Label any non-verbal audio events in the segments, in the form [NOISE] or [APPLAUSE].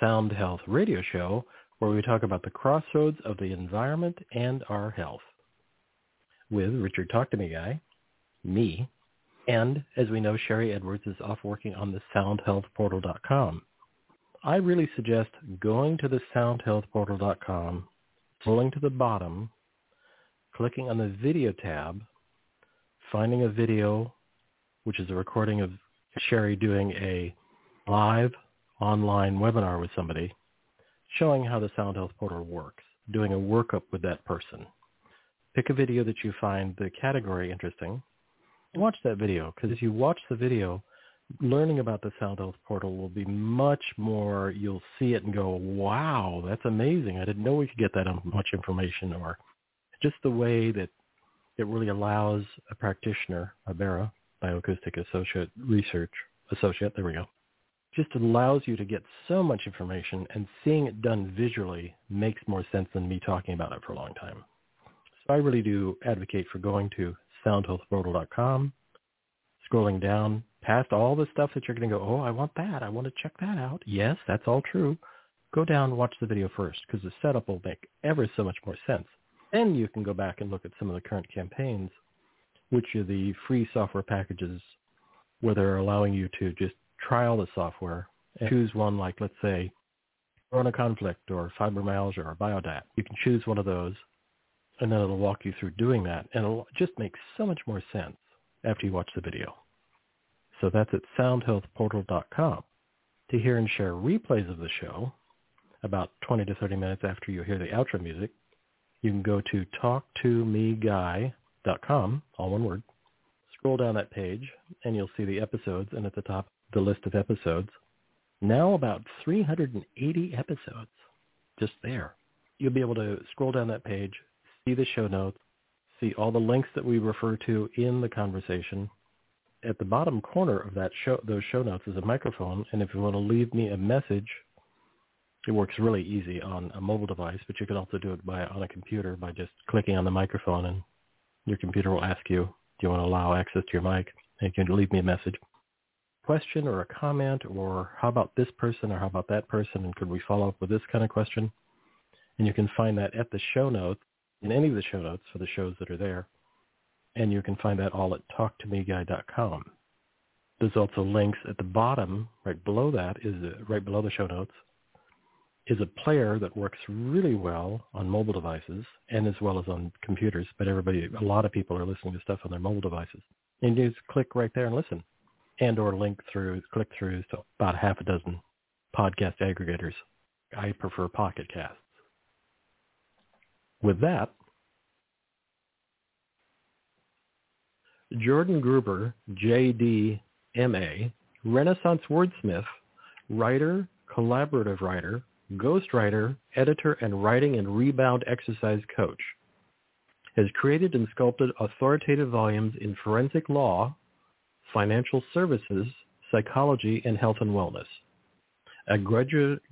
Sound Health radio show where we talk about the crossroads of the environment and our health. With Richard Talk to Me Guy, me, and as we know, Sharry Edwards is off working on the soundhealthportal.com. I really suggest going to the soundhealthportal.com, scrolling to the bottom, clicking on the video tab, finding a video, which is a recording of Sharry doing a live online webinar with somebody showing how the Sound Health Portal works, doing a workup with that person. Pick a video that you find the category interesting. Watch that video because if you watch the video, learning about the Sound Health Portal will be much more, you'll see it and go, wow, that's amazing. I didn't know we could get that much information or just the way that it really allows a practitioner, a BARA, Bioacoustic Associate Research Associate, there we go, just allows you to get so much information and seeing it done visually makes more sense than me talking about it for a long time. So I really do advocate for going to soundhealthportal.com, scrolling down past all the stuff that you're going to go, oh, I want that. I want to check that out. Yes, that's all true. Go down and watch the video first because the setup will make ever so much more sense. Then you can go back and look at some of the current campaigns, which are the free software packages where they're allowing you to just trial the software and choose one like, let's say, Corona Conflict or Fibromyalgia or Biodiet. You can choose one of those, and then it'll walk you through doing that. And it'll just make so much more sense after you watch the video. So that's at soundhealthportal.com. To hear and share replays of the show, about 20 to 30 minutes after you hear the outro music, you can go to talktomeguy.com, all one word. Scroll down that page, and you'll see the episodes, and at the top the list of episodes. Now about 380 episodes just there. You'll be able to scroll down that page, see the show notes, see all the links that we refer to in the conversation. At the bottom corner of that show, those show notes is a microphone, and if you want to leave me a message, it works really easy on a mobile device, but you can also do it by on a computer by just clicking on the microphone, and your computer will ask you, do you want to allow access to your mic? And you can leave me a message question or a comment or how about this person or how about that person and could we follow up with this kind of question? And you can find that at the show notes, in any of the show notes for the shows that are there. And you can find that all at talktomeguy.com. There's also links at the bottom, right below that, is uh, right below the show notes, is a player that works really well on mobile devices and as well as on computers. But everybody, a lot of people are listening to stuff on their mobile devices. And you just click right there and listen and or link through, click through to about half a dozen podcast aggregators. I prefer Pocket Casts. With that, Jordan Gruber, JD, MA, Renaissance wordsmith, writer, collaborative writer, ghostwriter, editor, and writing and rebound exercise coach, has created and sculpted authoritative volumes in forensic law, financial services, psychology, and health and wellness. A graduate,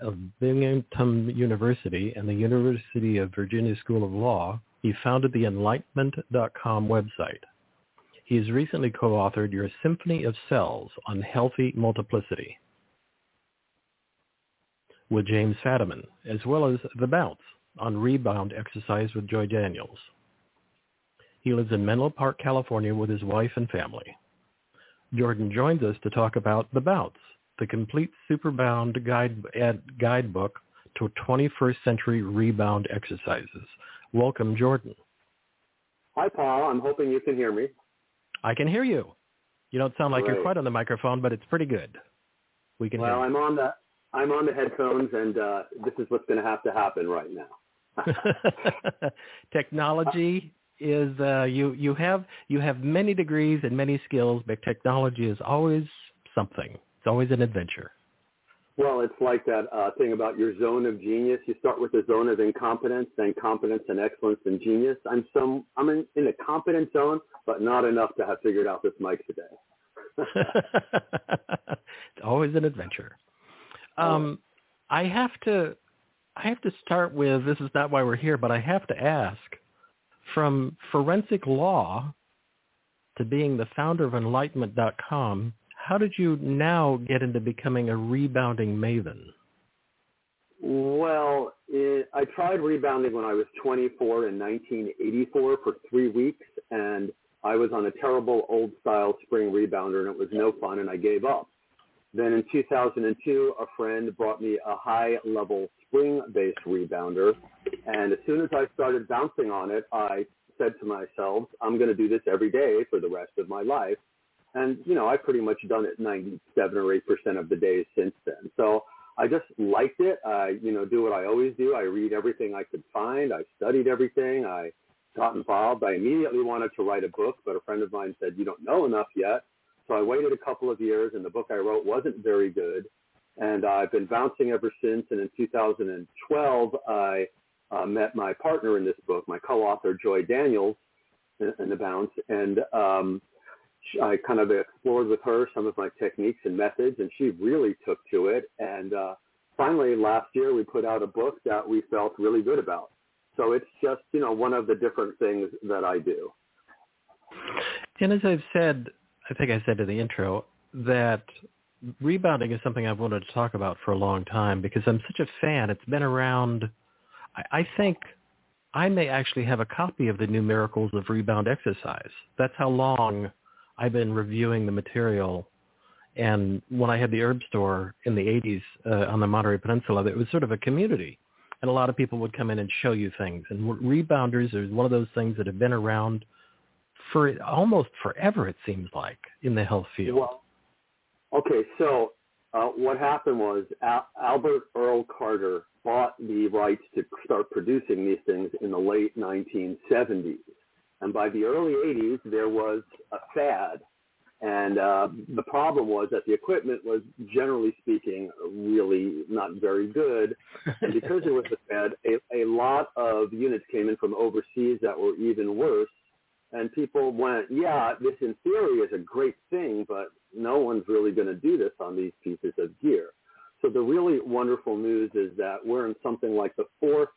of Binghamton University and the University of Virginia School of Law, he founded the Enlightenment.com website. He has recently co-authored Your Symphony of Cells on Healthy Multiplicity with James Fadiman, as well as The Bounce on Rebound Exercise with Joy Daniels. He lives in Menlo Park, California with his wife and family. Jordan joins us to talk about The Bounce, the complete superbound guide, guidebook to 21st century rebound exercises. Welcome, Jordan. Hi, Paul. I'm hoping you can hear me. I can hear you. You don't sound like Great. you're quite on the microphone, but it's pretty good. We can. Well, I'm on the I'm on the headphones, and uh, this is what's going to have to happen right now. [LAUGHS] [LAUGHS] Technology is uh, you you have you have many degrees and many skills, but technology is always something. It's always an adventure. Well, it's like that uh, thing about your zone of genius. You start with a zone of incompetence, then competence and excellence and genius. I'm some I'm in, in a competent zone, but not enough to have figured out this mic today. [LAUGHS] it's always an adventure. Um, I have to I have to start with this is not why we're here, but I have to ask from forensic law to being the founder of enlightenment.com, how did you now get into becoming a rebounding maven? Well, it, I tried rebounding when I was 24 in 1984 for three weeks, and I was on a terrible old style spring rebounder, and it was no fun, and I gave up. Then in 2002, a friend brought me a high level spring based rebounder, and as soon as I started bouncing on it, I said to myself, I'm going to do this every day for the rest of my life. And, you know, I've pretty much done it 97 or 8% of the days since then. So I just liked it. I, you know, do what I always do. I read everything I could find. I studied everything. I got involved. I immediately wanted to write a book, but a friend of mine said, you don't know enough yet. So I waited a couple of years and the book I wrote wasn't very good. And I've been bouncing ever since. And in 2012, I uh, met my partner in this book, my co-author, Joy Daniels, in, in the bounce. And um, I kind of explored with her some of my techniques and methods, and she really took to it. And uh, finally, last year, we put out a book that we felt really good about. So it's just, you know, one of the different things that I do. And as I've said, I think I said in the intro, that rebounding is something I've wanted to talk about for a long time because I'm such a fan. It's been around, I, I think I may actually have a copy of the new Miracles of Rebound exercise. That's how long I've been reviewing the material. And when I had the herb store in the 80s uh, on the Monterey Peninsula, it was sort of a community. And a lot of people would come in and show you things. And rebounders is one of those things that have been around for almost forever, it seems like, in the health field. Well, okay, so uh, what happened was Al- Albert Earl Carter bought the rights to start producing these things in the late 1970s. And by the early 80s, there was a fad. And uh, the problem was that the equipment was, generally speaking, really not very good. And because it was a fad, a, a lot of units came in from overseas that were even worse. People went, yeah, this in theory is a great thing, but no one's really going to do this on these pieces of gear. So the really wonderful news is that we're in something like the fourth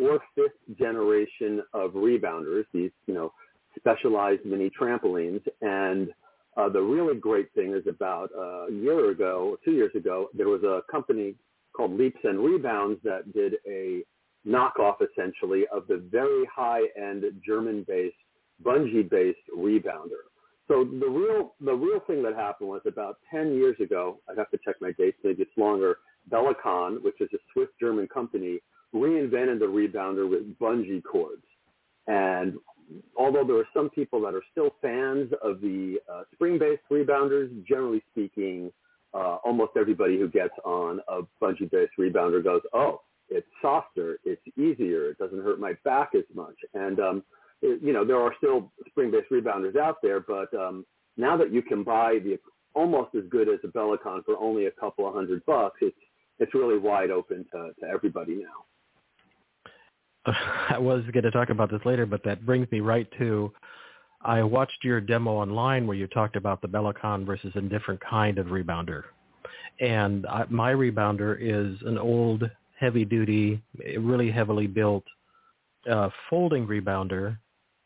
or fifth generation of rebounders, these, you know, specialized mini trampolines. And uh, the really great thing is about uh, a year ago, two years ago, there was a company called Leaps and Rebounds that did a knockoff essentially of the very high-end German-based bungee-based rebounder. So the real the real thing that happened was about 10 years ago. I'd have to check my dates. Maybe it's longer. Bellicon, which is a Swiss German company, reinvented the rebounder with bungee cords. And although there are some people that are still fans of the uh, spring-based rebounders, generally speaking, uh, almost everybody who gets on a bungee-based rebounder goes, "Oh, it's softer, it's easier, it doesn't hurt my back as much." And um, you know, there are still spring-based rebounders out there, but um, now that you can buy the almost as good as a Bellicon for only a couple of hundred bucks, it's it's really wide open to, to everybody now. [LAUGHS] I was going to talk about this later, but that brings me right to I watched your demo online where you talked about the Bellicon versus a different kind of rebounder. And I, my rebounder is an old, heavy-duty, really heavily built uh, folding rebounder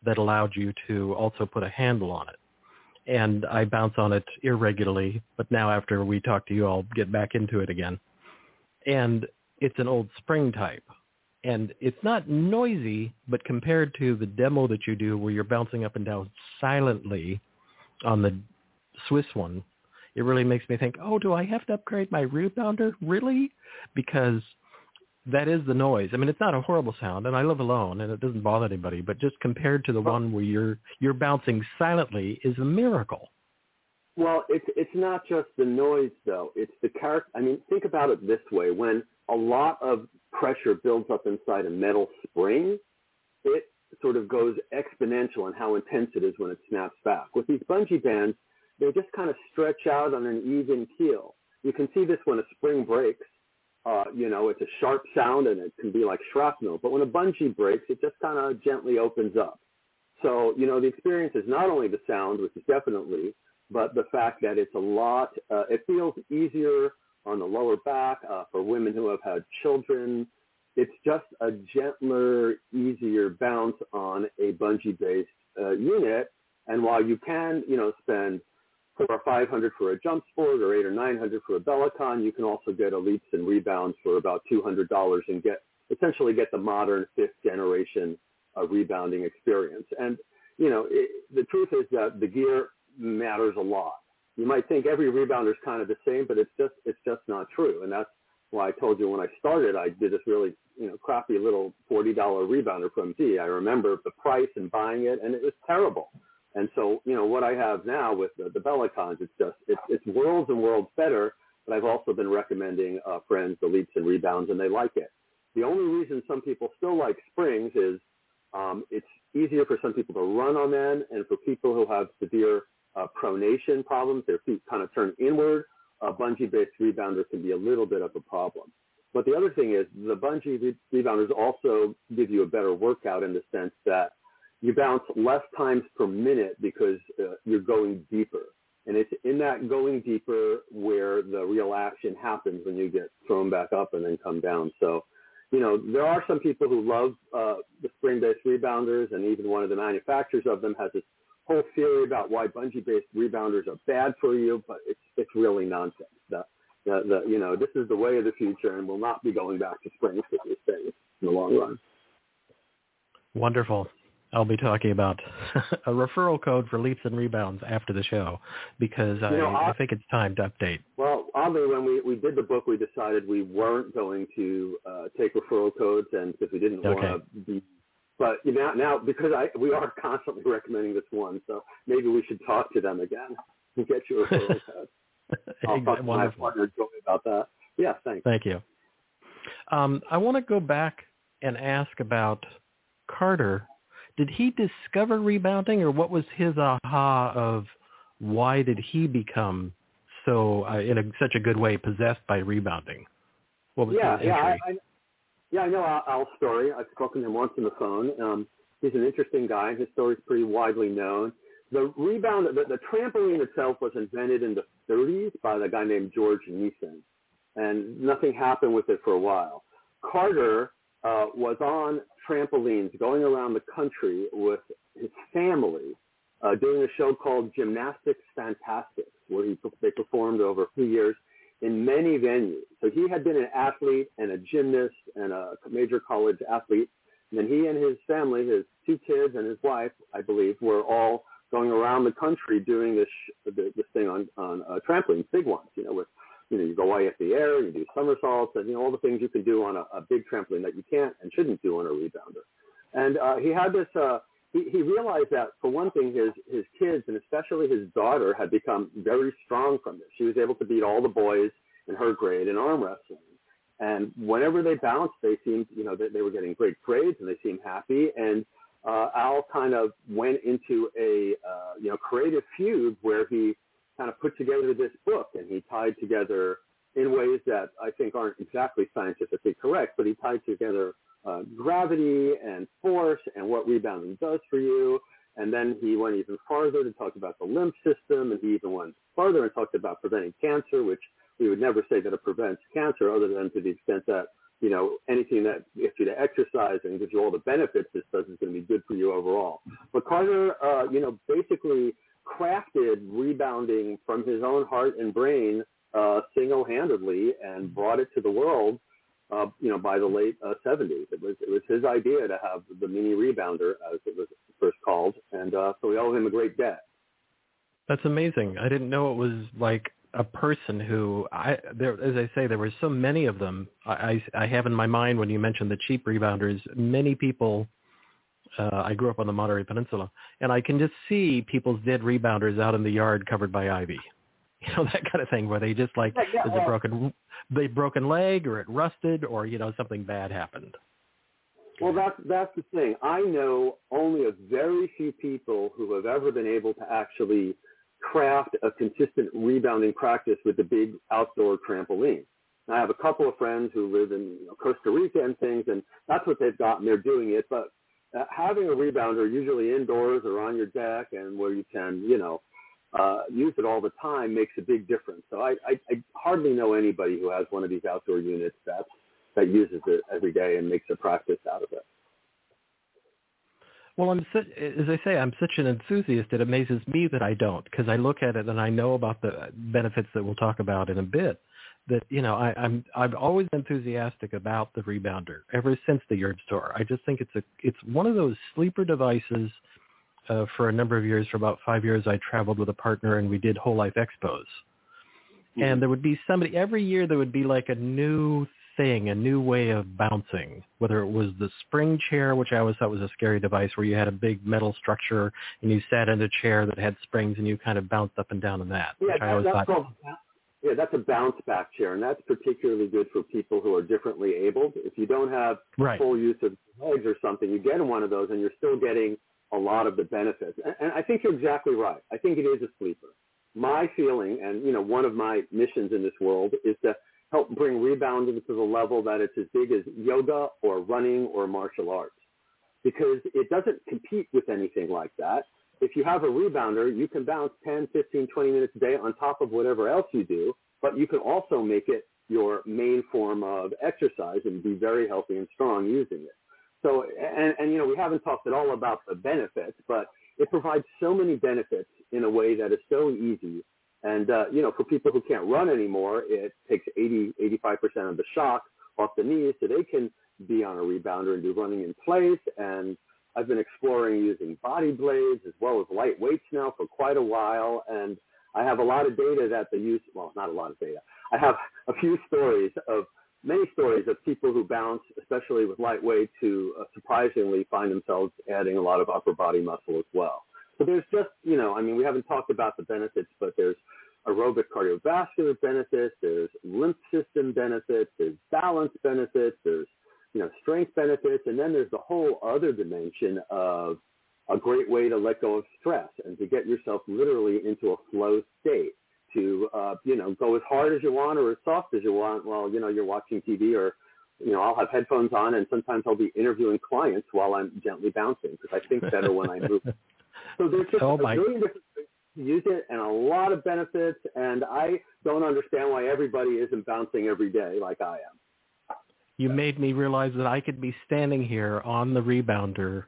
that allowed you to also put a handle on it. And I bounce on it irregularly, but now after we talk to you, I'll get back into it again. And it's an old spring type and it's not noisy, but compared to the demo that you do where you're bouncing up and down silently on the Swiss one, it really makes me think, oh, do I have to upgrade my rebounder? Really? Because that is the noise. I mean, it's not a horrible sound, and I live alone, and it doesn't bother anybody. But just compared to the one where you're you're bouncing silently, is a miracle. Well, it's it's not just the noise though. It's the character. I mean, think about it this way: when a lot of pressure builds up inside a metal spring, it sort of goes exponential in how intense it is when it snaps back. With these bungee bands, they just kind of stretch out on an even keel. You can see this when a spring breaks. Uh, you know, it's a sharp sound and it can be like shrapnel. But when a bungee breaks, it just kind of gently opens up. So, you know, the experience is not only the sound, which is definitely, but the fact that it's a lot, uh, it feels easier on the lower back uh, for women who have had children. It's just a gentler, easier bounce on a bungee-based uh, unit. And while you can, you know, spend or five hundred for a JumpSport, or eight or nine hundred for a Bellicon. You can also get leaps and rebounds for about two hundred dollars and get essentially get the modern fifth generation uh, rebounding experience. And you know, it, the truth is that the gear matters a lot. You might think every rebounder is kind of the same, but it's just it's just not true. And that's why I told you when I started, I did this really you know crappy little forty dollar rebounder from Z. I remember the price and buying it, and it was terrible. And so, you know, what I have now with the, the Bellicons, it's just, it's, it's worlds and worlds better, but I've also been recommending uh, friends the leaps and rebounds, and they like it. The only reason some people still like springs is um, it's easier for some people to run on them, and for people who have severe uh, pronation problems, their feet kind of turn inward, a bungee-based rebounder can be a little bit of a problem. But the other thing is the bungee re- rebounders also give you a better workout in the sense that you bounce less times per minute because uh, you're going deeper. And it's in that going deeper where the real action happens when you get thrown back up and then come down. So, you know, there are some people who love uh, the spring-based rebounders, and even one of the manufacturers of them has this whole theory about why bungee-based rebounders are bad for you, but it's it's really nonsense. The, the, the, you know, this is the way of the future, and we'll not be going back to springs for these things in the long run. Wonderful. I'll be talking about [LAUGHS] a referral code for leaps and rebounds after the show because you know, I, I, think it's time to update. Well, oddly, when we, we did the book, we decided we weren't going to uh, take referral codes and because we didn't okay. want to be. But you know, now because I we are [LAUGHS] constantly recommending this one, so maybe we should talk to them again and get your referral [LAUGHS] code. I'll talk to my partner Joey about that. Yeah, thanks. Thank you. Um, I want to go back and ask about Carter did he discover rebounding, or what was his aha of why did he become so uh, in a, such a good way possessed by rebounding? What was yeah, his yeah? I, I, yeah, I know Al, Al's story. I've spoken to him once on the phone. Um, he's an interesting guy. His story is pretty widely known. The rebound, the, the trampoline itself was invented in the 30s by a guy named George Nissen, and nothing happened with it for a while. Carter uh, was on trampolines going around the country with his family uh, doing a show called Gymnastics Fantastics, where he, they performed over a few years in many venues. So he had been an athlete and a gymnast and a major college athlete. And then he and his family, his two kids and his wife, I believe, were all going around the country doing this this thing on on uh, trampolines, big ones, you know, with you know, you go way up the air, you do somersaults, and you know all the things you can do on a, a big trampoline that you can't and shouldn't do on a rebounder. And uh, he had this. Uh, he, he realized that for one thing, his his kids and especially his daughter had become very strong from this. She was able to beat all the boys in her grade in arm wrestling. And whenever they bounced, they seemed, you know, they, they were getting great grades and they seemed happy. And uh, Al kind of went into a, uh, you know, creative feud where he kind of put together this book and he tied together in ways that I think aren't exactly scientifically correct, but he tied together uh, gravity and force and what rebounding does for you. And then he went even farther to talk about the lymph system, and he even went farther and talked about preventing cancer, which we would never say that it prevents cancer other than to the extent that, you know, anything that gets you to exercise and gives you all the benefits this does is going to be good for you overall. But Carter, uh, you know, basically crafted rebounding from his own heart and brain uh, single-handedly and brought it to the world. Uh, you know, by the late uh, 70s, it was it was his idea to have the mini rebounder, as it was first called, and uh, so we owe him a great debt. That's amazing. I didn't know it was like a person who I there as I say there were so many of them. I I, I have in my mind when you mentioned the cheap rebounders, many people uh, I grew up on the Monterey Peninsula, and I can just see people's dead rebounders out in the yard covered by ivy. [LAUGHS] You know that kind of thing where they just like yeah, yeah, there's a broken they broken leg or it rusted or you know something bad happened. Well, that's that's the thing. I know only a very few people who have ever been able to actually craft a consistent rebounding practice with the big outdoor trampoline. I have a couple of friends who live in you know, Costa Rica and things, and that's what they've got, and they're doing it. But uh, having a rebounder usually indoors or on your deck and where you can, you know, uh, use it all the time makes a big difference. So I, I, I hardly know anybody who has one of these outdoor units that that uses it every day and makes a practice out of it. Well, I'm such, as I say, I'm such an enthusiast. It amazes me that I don't, because I look at it and I know about the benefits that we'll talk about in a bit. That you know, I, I'm I've always been enthusiastic about the rebounder ever since the Yard Store. I just think it's a it's one of those sleeper devices. Uh, for a number of years, for about five years, I traveled with a partner and we did whole life expos. Mm-hmm. And there would be somebody every year. There would be like a new thing, a new way of bouncing, whether it was the spring chair, which I always thought was a scary device where you had a big metal structure and you sat in a chair that had springs and you kind of bounced up and down in that. Yeah, which I always that's thought, called, yeah, that's a bounce back chair, and that's particularly good for people who are differently abled. If you don't have right. full use of legs or something, you get in one of those and you're still getting a lot of the benefits. And, and I think you're exactly right. I think it is a sleeper. My feeling, and you know, one of my missions in this world is to help bring rebounding to the level that it's as big as yoga or running or martial arts because it doesn't compete with anything like that. If you have a rebounder, you can bounce 10, 15, 20 minutes a day on top of whatever else you do, but you can also make it your main form of exercise and be very healthy and strong using it. So, and, and you know, we haven't talked at all about the benefits, but it provides so many benefits in a way that is so easy and, uh, you know, for people who can't run anymore, it takes 80, 85% of the shock off the knees so they can be on a rebounder and do running in place. And I've been exploring using body blades as well as light weights now for quite a while. And I have a lot of data that the use, well, not a lot of data. I have [LAUGHS] a few stories of many stories of people who bounce, especially with light weights, who uh, surprisingly find themselves adding a lot of upper body muscle as well. So there's just, you know, I mean, we haven't talked about the benefits, but there's aerobic cardiovascular benefits, there's lymph system benefits, there's balance benefits, there's, you know, strength benefits, and then there's the whole other dimension of a great way to let go of stress and to get yourself literally into a flow state to, uh, you know, go as hard as you want or as soft as you want while, you know, you're watching TV or, you know, I'll have headphones on and sometimes I'll be interviewing clients while I'm gently bouncing because I think better when I move [LAUGHS] So there's just oh, a million different ways to use it and a lot of benefits. And I don't understand why everybody isn't bouncing every day like I am. You made me realize that I could be standing here on the rebounder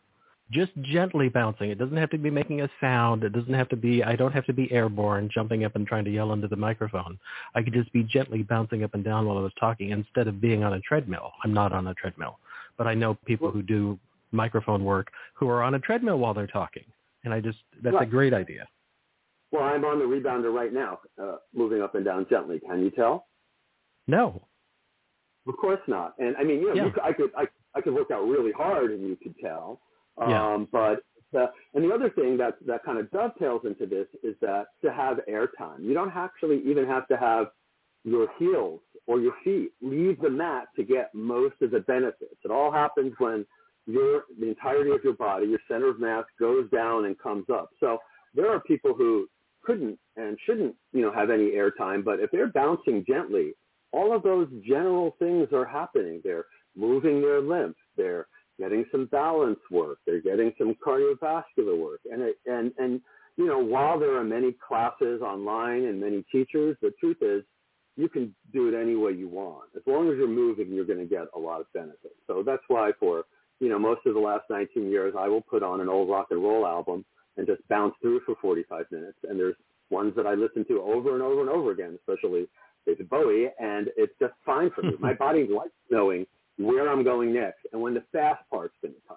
just gently bouncing. It doesn't have to be making a sound. It doesn't have to be, I don't have to be airborne, jumping up and trying to yell into the microphone. I could just be gently bouncing up and down while I was talking instead of being on a treadmill. I'm not on a treadmill, but I know people who do microphone work who are on a treadmill while they're talking. And I just, that's right. a great idea. Well, I'm on the rebounder right now, uh, moving up and down gently. Can you tell? No. Of course not. And I mean, you know, yeah. you, I could, I, I could work out really hard and you could tell. Um, yeah. But uh, and the other thing that that kind of dovetails into this is that to have airtime, you don't actually even have to have your heels or your feet leave the mat to get most of the benefits. It all happens when your the entirety of your body, your center of mass goes down and comes up. So there are people who couldn't and shouldn't, you know, have any airtime, but if they're bouncing gently, all of those general things are happening. They're moving their lymph, they're getting some balance work, they're getting some cardiovascular work, and it, and and you know, while there are many classes online and many teachers, the truth is you can do it any way you want. As long as you're moving, you're going to get a lot of benefits. So that's why for you know, most of the last 19 years, I will put on an old rock and roll album and just bounce through for 45 minutes. And there's ones that I listen to over and over and over again, especially David Bowie, and it's just fine for me. [LAUGHS] My body likes knowing where I'm going next and when the fast part's going to come.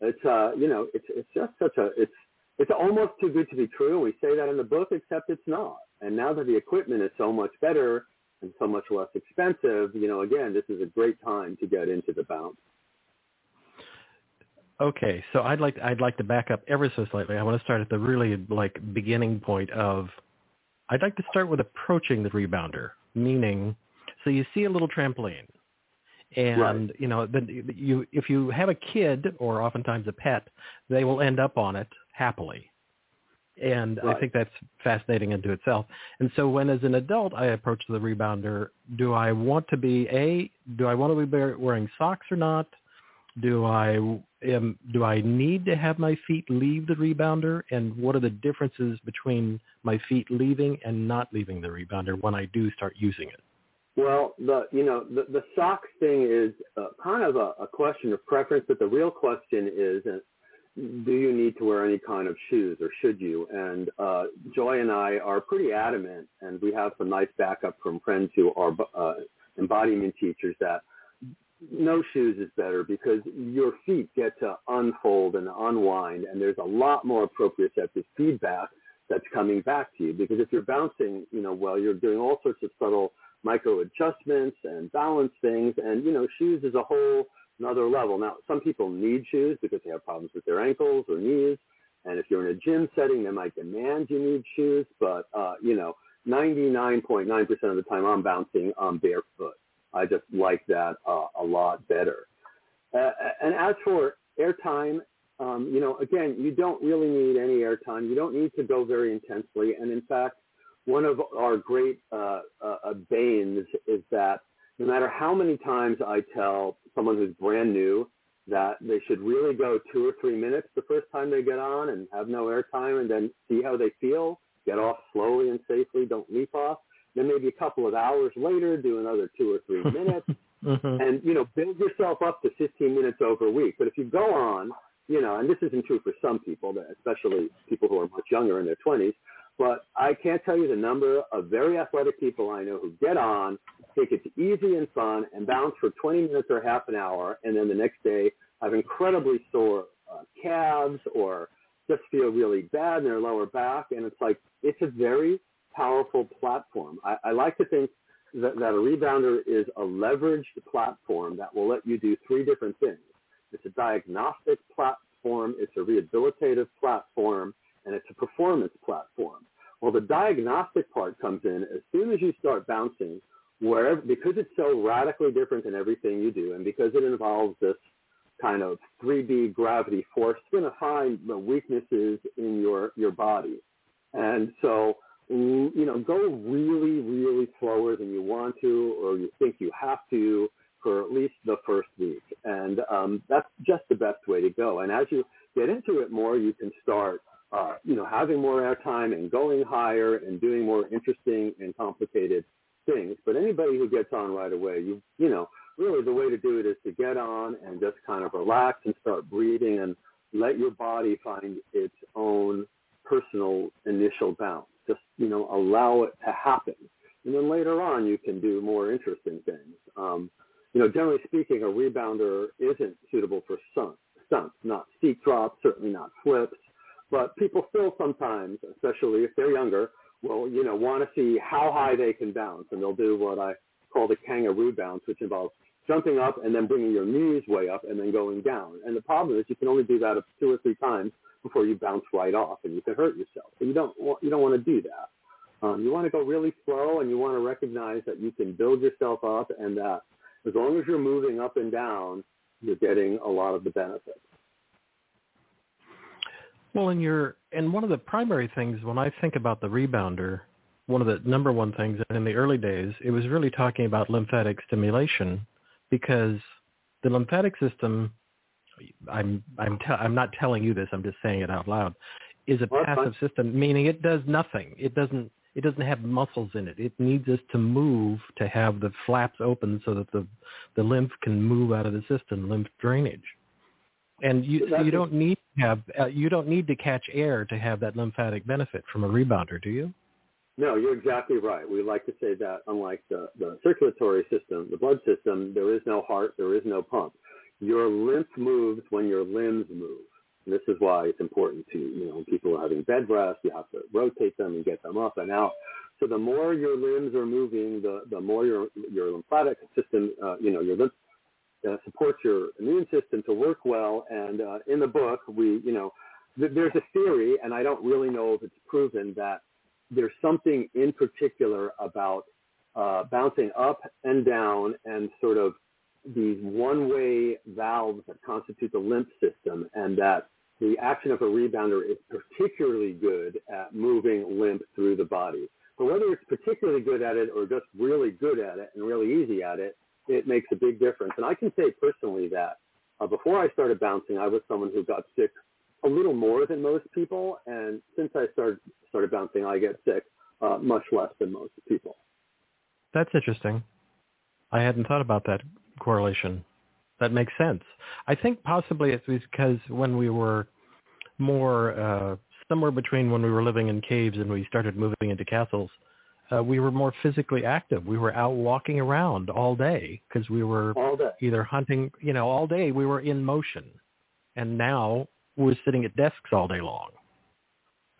And it's, uh, you know, it's it's just such a it's it's almost too good to be true. We say that in the book, except it's not. And now that the equipment is so much better and so much less expensive, you know, again, this is a great time to get into the bounce. Okay, so I'd like I'd like to back up ever so slightly. I want to start at the really like beginning point of I'd like to start with approaching the rebounder, meaning so you see a little trampoline. And right. you know, then you if you have a kid or oftentimes a pet, they will end up on it happily. And right. I think that's fascinating into itself. And so when as an adult I approach the rebounder, do I want to be a do I want to be wearing socks or not? Do I am do I need to have my feet leave the rebounder, and what are the differences between my feet leaving and not leaving the rebounder when I do start using it? Well, the you know the the socks thing is uh, kind of a, a question of preference, but the real question is, and do you need to wear any kind of shoes or should you? And uh, Joy and I are pretty adamant, and we have some nice backup from friends who are uh, embodiment teachers that no shoes is better because your feet get to unfold and unwind, and there's a lot more proprioceptive feedback that's coming back to you. Because if you're bouncing, you know, well, you're doing all sorts of subtle micro adjustments and balance things, and you know, shoes is a whole another level. Now, some people need shoes because they have problems with their ankles or knees, and if you're in a gym setting, they might demand you need shoes. But uh, you know, 99.9% of the time, I'm bouncing on barefoot. I just like that uh, a lot better. Uh, and as for airtime, um, you know, again, you don't really need any airtime. You don't need to go very intensely. And in fact, one of our great uh, uh, banes is that no matter how many times I tell someone who's brand new that they should really go two or three minutes the first time they get on and have no airtime and then see how they feel, get off slowly and safely, don't leap off. Then maybe a couple of hours later, do another two or three [LAUGHS] minutes, mm-hmm. and you know build yourself up to 15 minutes over a week. But if you go on, you know, and this isn't true for some people, especially people who are much younger in their 20s. But I can't tell you the number of very athletic people I know who get on, think it's easy and fun, and bounce for 20 minutes or half an hour, and then the next day have incredibly sore uh, calves or just feel really bad in their lower back. And it's like, it's a very powerful platform. I, I like to think that, that a rebounder is a leveraged platform that will let you do three different things. It's a diagnostic platform, it's a rehabilitative platform, and it's a performance platform. Well, the diagnostic part comes in as soon as you start bouncing, wherever, because it's so radically different than everything you do, and because it involves this kind of 3D gravity force, you're going to find the weaknesses in your, your body. And so, you know, go really, really slower than you want to or you think you have to for at least the first week. And um, that's just the best way to go. And as you get into it more, you can start, uh, you know, having more airtime and going higher and doing more interesting and complicated things. But anybody who gets on right away, you, you know, really the way to do it is to get on and just kind of relax and start breathing and let your body find its own personal initial bounce. Just, you know, allow it to happen. And then later on, you can do more interesting things. Um, you know, generally speaking, a rebounder isn't suitable for stunts, stunts, not steep drops, certainly not flips. But people still sometimes, especially if they're younger, will, you know, want to see how high they can bounce. And they'll do what I call the kangaroo bounce, which involves jumping up and then bringing your knees way up and then going down. And the problem is you can only do that two or three times before you bounce right off and you can hurt yourself. So you don't want, you don't want to do that. Um, you want to go really slow and you want to recognize that you can build yourself up and that as long as you're moving up and down, you're getting a lot of the benefits. Well, and you're and one of the primary things when I think about the rebounder, one of the number one things in the early days, it was really talking about lymphatic stimulation because the lymphatic system I'm I'm te- I'm not telling you this, I'm just saying it out loud, is a well, passive fine. system, meaning it does nothing. It doesn't it doesn't have muscles in it. It needs us to move to have the flaps open so that the the lymph can move out of the system, lymph drainage. And you so you don't need to have uh, you don't need to catch air to have that lymphatic benefit from a rebounder, do you? No, you're exactly right. We like to say that unlike the, the circulatory system, the blood system, there is no heart, there is no pump. Your lymph moves when your limbs move. And this is why it's important to, you know, when people are having bed rest, you have to rotate them and get them up and out. So the more your limbs are moving, the, the more your, your lymphatic system, uh, you know, your lymph uh, supports your immune system to work well. And uh, in the book, we, you know, th- there's a theory, and I don't really know if it's proven, that there's something in particular about uh, bouncing up and down and sort of these one-way valves that constitute the lymph system, and that the action of a rebounder is particularly good at moving lymph through the body. But whether it's particularly good at it or just really good at it and really easy at it, it makes a big difference. And I can say personally that uh, before I started bouncing, I was someone who got sick a little more than most people, and since I started started bouncing, I get sick uh, much less than most people. That's interesting. I hadn't thought about that correlation. That makes sense. I think possibly it's because when we were more uh, somewhere between when we were living in caves and we started moving into castles. Uh, we were more physically active. We were out walking around all day because we were either hunting, you know, all day. We were in motion, and now we're sitting at desks all day long.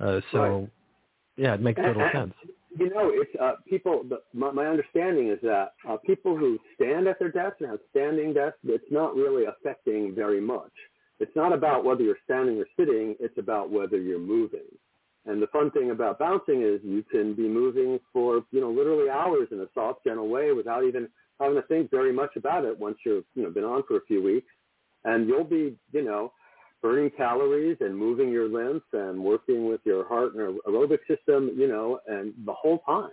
Uh, so, right. yeah, it makes total sense. You know, it's uh, people. The, my, my understanding is that uh, people who stand at their desks and have standing desks, it's not really affecting very much. It's not about whether you're standing or sitting. It's about whether you're moving. And the fun thing about bouncing is you can be moving for, you know, literally hours in a soft, gentle way without even having to think very much about it once you've, you know, been on for a few weeks. And you'll be, you know, burning calories and moving your limbs and working with your heart and aerobic system, you know, and the whole time.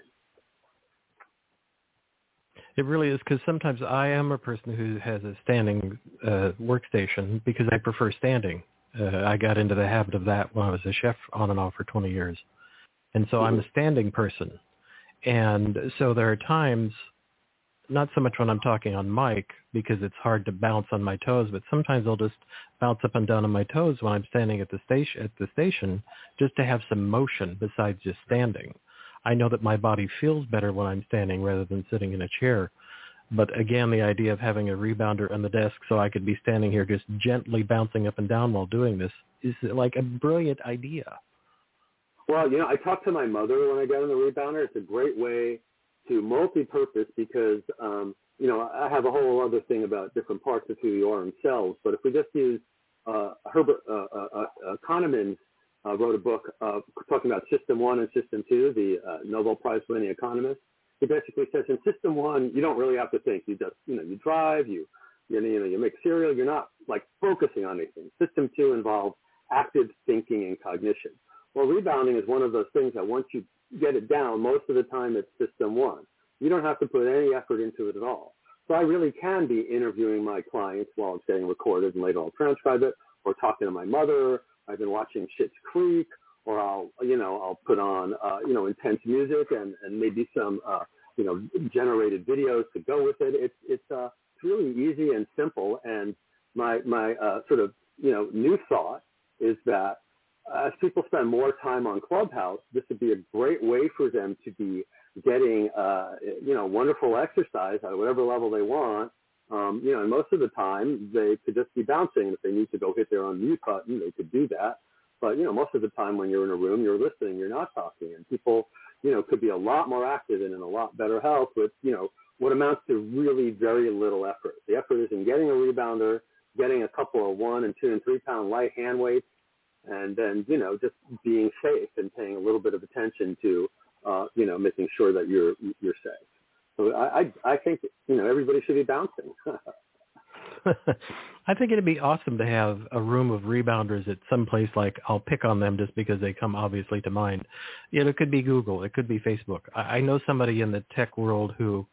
It really is because sometimes I am a person who has a standing uh, workstation because I prefer standing. Uh, I got into the habit of that when I was a chef on and off for 20 years. And so I'm a standing person. And so there are times, not so much when I'm talking on mic because it's hard to bounce on my toes, but sometimes I'll just bounce up and down on my toes when I'm standing at the station at the station just to have some motion besides just standing. I know that my body feels better when I'm standing rather than sitting in a chair. But again, the idea of having a rebounder on the desk so I could be standing here just gently bouncing up and down while doing this is like a brilliant idea. Well, you know, I talked to my mother when I got on the rebounder. It's a great way to multi-purpose because, um, you know, I have a whole other thing about different parts of who you are themselves. But if we just use uh, Herbert uh, uh, uh, Kahneman's uh, wrote a book uh, talking about System One and System Two, the uh, Nobel Prize winning economist he basically says in system one, you don't really have to think. You just, you know, you drive, you, you know, you make cereal. You're not like focusing on anything. System two involves active thinking and cognition. Well, rebounding is one of those things that once you get it down, most of the time it's system one. You don't have to put any effort into it at all. So I really can be interviewing my clients while it's getting recorded and later I'll transcribe it or talking to my mother. I've been watching Schitt's Creek or I'll, you know, I'll put on, uh, you know, intense music and, and maybe some, uh, you know, generated videos to go with it. It's, it's, uh, it's really easy and simple. And my, my, uh, sort of, you know, new thought is that as people spend more time on Clubhouse, this would be a great way for them to be getting, uh, you know, wonderful exercise at whatever level they want. Um, you know, and most of the time they could just be bouncing. If they need to go hit their own mute button, they could do that. But, you know, most of the time when you're in a room, you're listening, you're not talking. And people, you know, could be a lot more active and in a lot better health with, you know, what amounts to really very little effort. The effort is in getting a rebounder, getting a couple of one and two and three pound light hand weights, and then, you know, just being safe and paying a little bit of attention to, uh, you know, making sure that you're, you're safe. So I, I, I think, you know, everybody should be bouncing. [LAUGHS] I think it'd be awesome to have a room of rebounders at some place like I'll pick on them just because they come obviously to mind. You know, it could be Google, it could be Facebook. I, I know somebody in the tech world who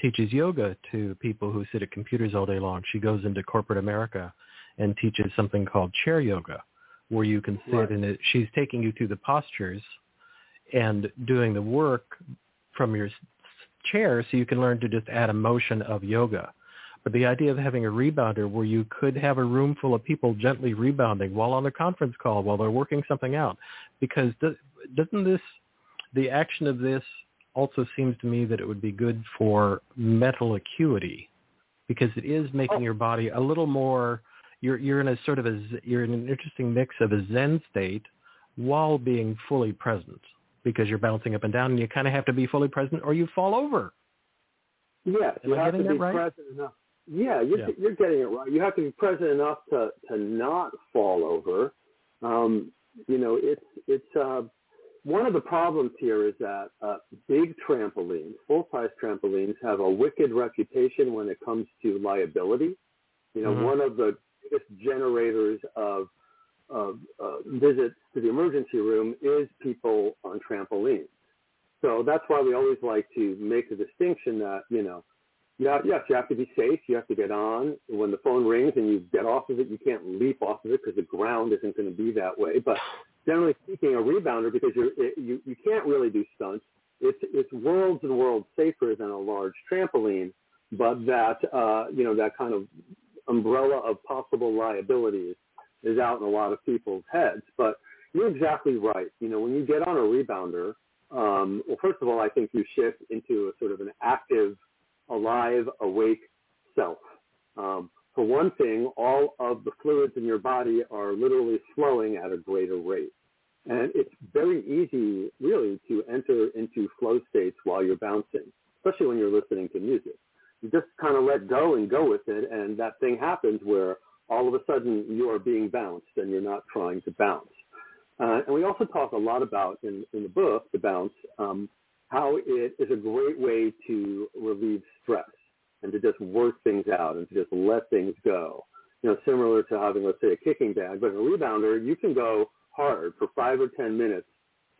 teaches yoga to people who sit at computers all day long. She goes into corporate America and teaches something called chair yoga, where you can sit right. and it, she's taking you through the postures and doing the work from your chair so you can learn to just add a motion of yoga but the idea of having a rebounder where you could have a room full of people gently rebounding while on a conference call while they're working something out, because doesn't this, the action of this also seems to me that it would be good for mental acuity, because it is making oh. your body a little more. You're you're in a sort of a you're in an interesting mix of a Zen state while being fully present, because you're bouncing up and down, and you kind of have to be fully present or you fall over. Yes, Am you I have to be right? present enough. Yeah, you're, yeah. you're getting it right. You have to be present enough to, to not fall over. Um, you know, it's it's uh, one of the problems here is that uh, big trampolines, full-size trampolines, have a wicked reputation when it comes to liability. You know, mm-hmm. one of the biggest generators of of uh, visits to the emergency room is people on trampolines. So that's why we always like to make the distinction that you know yeah, yes, you have to be safe. You have to get on. When the phone rings and you get off of it, you can't leap off of it because the ground isn't going to be that way. But generally speaking, a rebounder, because you're, it, you, you can't really do stunts, it's, it's worlds and worlds safer than a large trampoline, but that, uh, you know, that kind of umbrella of possible liabilities is out in a lot of people's heads. But you're exactly right. You know, when you get on a rebounder, um, well, first of all, I think you shift into a sort of an active, alive, awake self. Um, for one thing, all of the fluids in your body are literally flowing at a greater rate. And it's very easy, really, to enter into flow states while you're bouncing, especially when you're listening to music. You just kind of let go and go with it, and that thing happens where all of a sudden you are being bounced and you're not trying to bounce. Uh, and we also talk a lot about in, in the book, The Bounce, um, how it is a great way to relieve stress and to just work things out and to just let things go. You know, similar to having, let's say, a kicking bag, but a rebounder, you can go hard for five or 10 minutes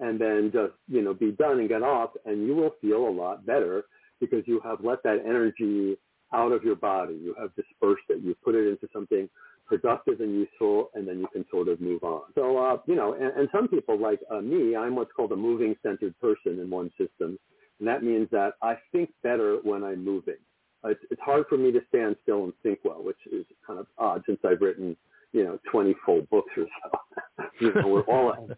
and then just, you know, be done and get off and you will feel a lot better because you have let that energy out of your body. You have dispersed it. You've put it into something productive and useful, and then you can sort of move on. So, uh, you know, and, and some people like uh, me, I'm what's called a moving centered person in one system. And that means that I think better when I'm moving. It's, it's hard for me to stand still and think well, which is kind of odd since I've written, you know, 20 full books or so. [LAUGHS] you know, we're all,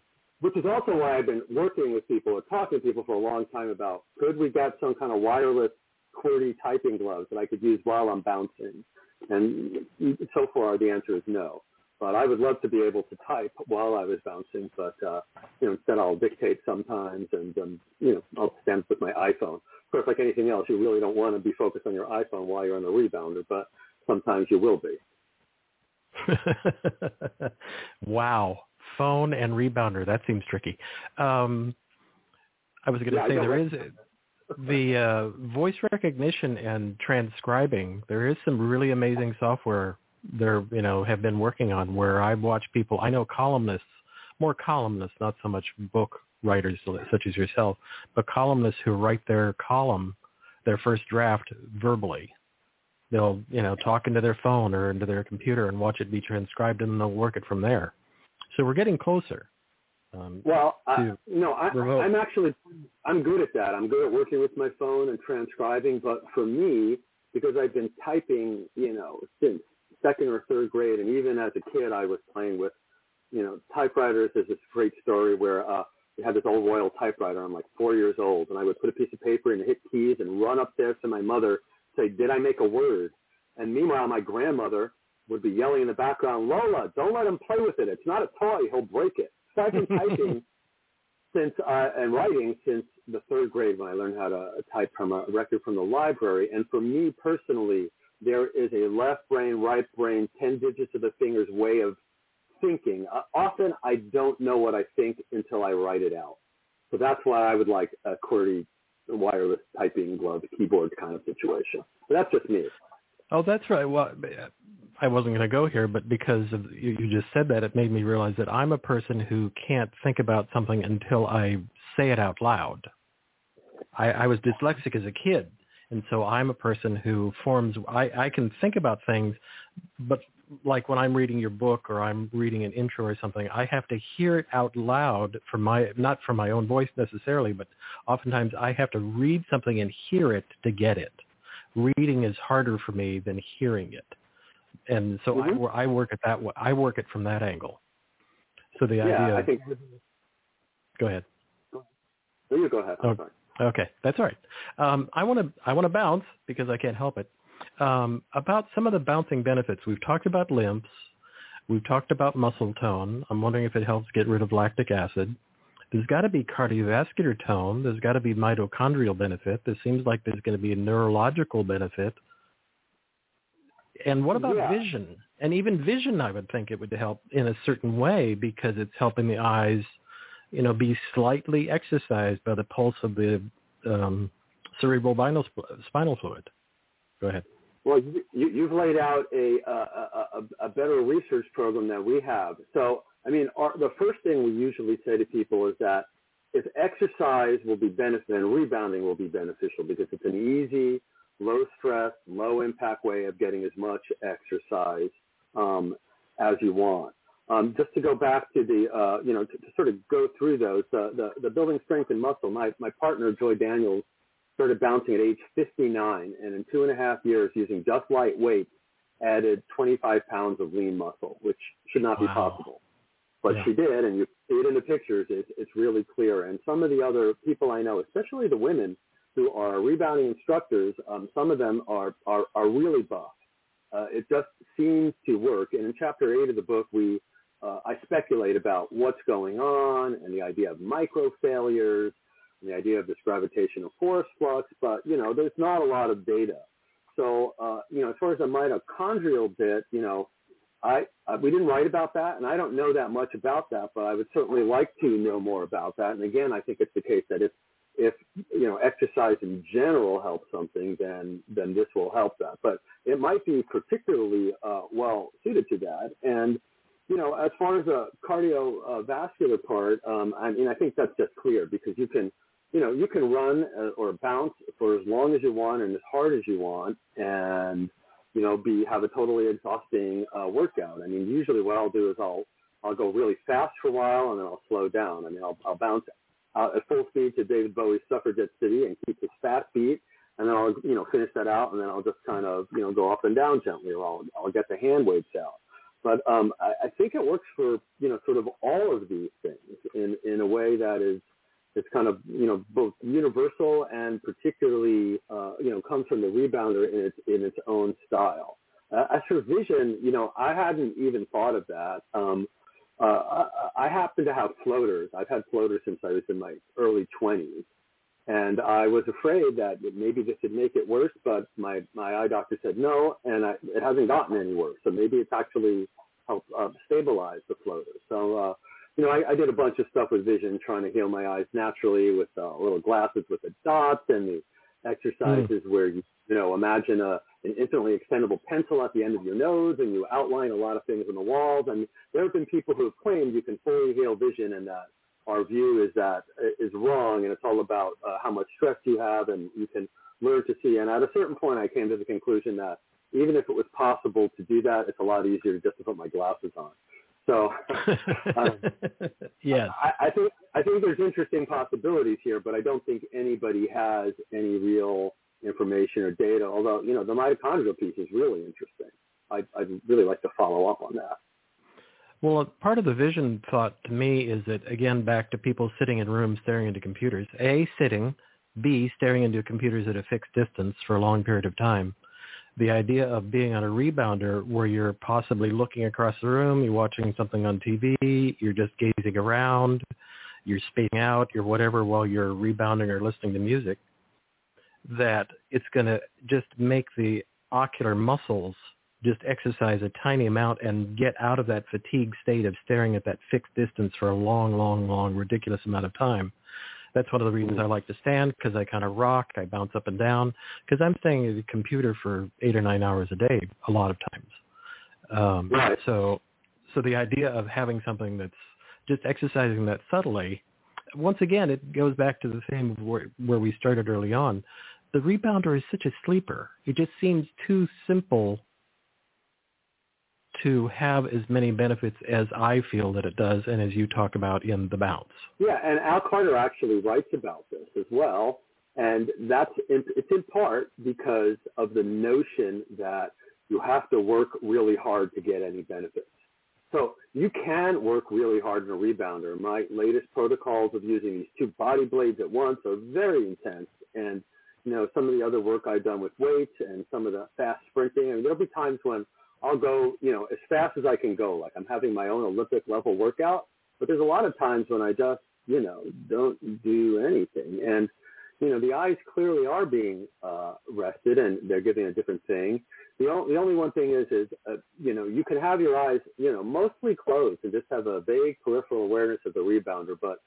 which is also why I've been working with people or talking to people for a long time about could we get some kind of wireless QWERTY typing gloves that I could use while I'm bouncing? And so far the answer is no. But I would love to be able to type while I was bouncing, but uh, you know, instead I'll dictate sometimes, and um, you know, I'll stand with my iPhone. Of course, like anything else, you really don't want to be focused on your iPhone while you're on the rebounder, but sometimes you will be. [LAUGHS] wow, phone and rebounder. That seems tricky. Um, I was going to yeah, say there is the [LAUGHS] uh, voice recognition and transcribing. There is some really amazing software there, you know, have been working on where I watch people. I know columnists, more columnists, not so much book writers such as yourself, but columnists who write their column, their first draft verbally. They'll, you know, talk into their phone or into their computer and watch it be transcribed, and they'll work it from there. So we're getting closer. Um, well, I, no, I, I'm actually I'm good at that. I'm good at working with my phone and transcribing. But for me, because I've been typing, you know, since second or third grade, and even as a kid, I was playing with, you know, typewriters. There's this great story where uh, we had this old Royal typewriter. I'm like four years old, and I would put a piece of paper and hit keys and run upstairs to my mother, say, "Did I make a word?" And meanwhile, my grandmother would be yelling in the background, "Lola, don't let him play with it. It's not a toy. He'll break it." So I've been [LAUGHS] typing since uh, and writing since the third grade when I learned how to type from a record from the library. And for me personally, there is a left brain, right brain, 10 digits of the fingers way of thinking. Uh, often I don't know what I think until I write it out. So that's why I would like a QWERTY wireless typing glove keyboard kind of situation. But that's just me. Oh, that's right. Well, I wasn't going to go here, but because of, you, you just said that, it made me realize that I'm a person who can't think about something until I say it out loud. I, I was dyslexic as a kid, and so I'm a person who forms. I, I can think about things, but like when I'm reading your book or I'm reading an intro or something, I have to hear it out loud from my not from my own voice necessarily, but oftentimes I have to read something and hear it to get it. Reading is harder for me than hearing it and so mm-hmm. I, I work at that. I work it from that angle. So the yeah, idea. I think. Go ahead. No, you go ahead. Okay. okay, that's all right. Um, I want to I want to bounce because I can't help it. Um, about some of the bouncing benefits, we've talked about lymphs. We've talked about muscle tone. I'm wondering if it helps get rid of lactic acid. There's got to be cardiovascular tone. There's got to be mitochondrial benefit. There seems like there's going to be a neurological benefit. And what about yeah. vision? And even vision, I would think it would help in a certain way because it's helping the eyes, you know, be slightly exercised by the pulse of the um, cerebral spinal fluid. Go ahead. Well, you, you've laid out a, a, a, a better research program than we have. So, I mean, our, the first thing we usually say to people is that if exercise will be beneficial and rebounding will be beneficial because it's an easy low stress, low impact way of getting as much exercise um, as you want. Um, just to go back to the, uh, you know, to, to, sort of go through those, uh, the, the building strength and muscle, my, my partner, Joy Daniels, started bouncing at age 59, and in two and a half years, using just light weights, added 25 pounds of lean muscle, which should not wow. be possible. But yeah. she did, and you see it in the pictures. It's, it's really clear. And some of the other people I know, especially the women who are rebounding instructors, um, some of them are, are, are really buff. Uh, it just seems to work. And in chapter eight of the book, we uh, I speculate about what's going on and the idea of micro failures and the idea of this gravitational force flux, but you know, there's not a lot of data. So, uh, you know, as far as the mitochondrial bit, you know, I, uh, we didn't write about that, and I don't know that much about that, but I would certainly like to know more about that. And again, I think it's the case that if if you know exercise in general helps something, then then this will help that. But it might be particularly uh, well suited to that. And you know, as far as the cardiovascular part, um, I mean, I think that's just clear because you can, you know, you can run uh, or bounce for as long as you want and as hard as you want, and you know, be have a totally exhausting uh, workout. I mean, usually what I'll do is I'll I'll go really fast for a while and then I'll slow down. I mean, I'll I'll bounce uh, at full speed to David Bowie's Suffragette City and keep his fast beat, and then I'll you know finish that out and then I'll just kind of you know go up and down gently, or I'll I'll get the hand weights out. But um, I, I think it works for you know sort of all of these things in in a way that is it's kind of you know both universal and particularly uh, you know comes from the rebounder in its in its own style. Uh, as for vision, you know I hadn't even thought of that. Um, uh, I, happen to have floaters. I've had floaters since I was in my early 20s, and I was afraid that maybe this would make it worse, but my, my eye doctor said no, and I, it hasn't gotten any worse. So maybe it's actually helped uh, stabilize the floater. So, uh, you know, I, I did a bunch of stuff with vision, trying to heal my eyes naturally with uh, little glasses with the dots and the exercises mm. where you, you know, imagine a, an infinitely extendable pencil at the end of your nose and you outline a lot of things on the walls. And there have been people who have claimed you can fully heal vision and that our view is that is wrong and it's all about uh, how much stress you have and you can learn to see. And at a certain point, I came to the conclusion that even if it was possible to do that, it's a lot easier just to put my glasses on. So, [LAUGHS] um, yes, I, I think I think there's interesting possibilities here, but I don't think anybody has any real information or data. Although you know the mitochondrial piece is really interesting. I, I'd really like to follow up on that. Well, part of the vision thought to me is that, again, back to people sitting in rooms staring into computers. A, sitting. B, staring into computers at a fixed distance for a long period of time. The idea of being on a rebounder where you're possibly looking across the room, you're watching something on TV, you're just gazing around, you're spacing out, you're whatever while you're rebounding or listening to music, that it's going to just make the ocular muscles – just exercise a tiny amount and get out of that fatigue state of staring at that fixed distance for a long, long, long, ridiculous amount of time. That's one of the reasons I like to stand because I kind of rock, I bounce up and down because I'm staying at the computer for eight or nine hours a day a lot of times. Um, right. So, so the idea of having something that's just exercising that subtly, once again, it goes back to the of where, where we started early on. The rebounder is such a sleeper. It just seems too simple to have as many benefits as I feel that it does and as you talk about in The Bounce. Yeah, and Al Carter actually writes about this as well. And that's in, it's in part because of the notion that you have to work really hard to get any benefits. So you can work really hard in a rebounder. My latest protocols of using these two body blades at once are very intense. And, you know, some of the other work I've done with weights and some of the fast sprinting, and there'll be times when I'll go, you know, as fast as I can go. Like I'm having my own Olympic level workout, but there's a lot of times when I just, you know, don't do anything. And, you know, the eyes clearly are being uh, rested and they're giving a different thing. The, o- the only one thing is, is, uh, you know, you can have your eyes, you know, mostly closed and just have a vague peripheral awareness of the rebounder, but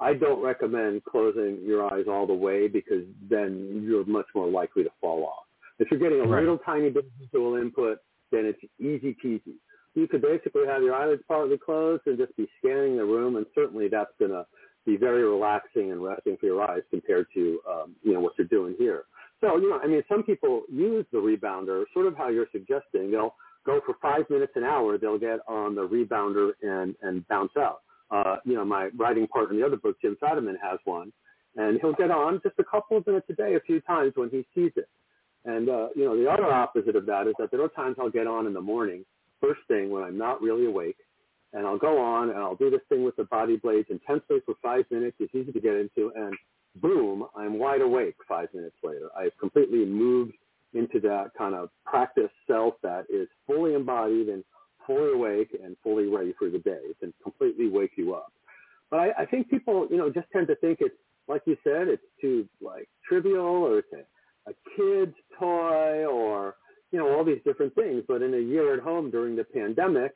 I don't recommend closing your eyes all the way because then you're much more likely to fall off. If you're getting a right. little tiny bit of visual input, then it's easy peasy. You could basically have your eyelids partly closed and just be scanning the room, and certainly that's going to be very relaxing and resting for your eyes compared to um, you know what you're doing here. So you know, I mean, some people use the rebounder, sort of how you're suggesting. They'll go for five minutes an hour. They'll get on the rebounder and and bounce out. Uh, you know, my writing partner in the other book, Jim Fadiman, has one, and he'll get on just a couple of minutes a day, a few times when he sees it And, uh, you know, the other opposite of that is that there are times I'll get on in the morning, first thing when I'm not really awake, and I'll go on and I'll do this thing with the body blades intensely for five minutes. It's easy to get into, and boom, I'm wide awake five minutes later. I've completely moved into that kind of practice self that is fully embodied and fully awake and fully ready for the day. It can completely wake you up. But I, I think people, you know, just tend to think it's, like you said, it's too like trivial or it's a, a kid's toy or, you know, all these different things. But in a year at home during the pandemic,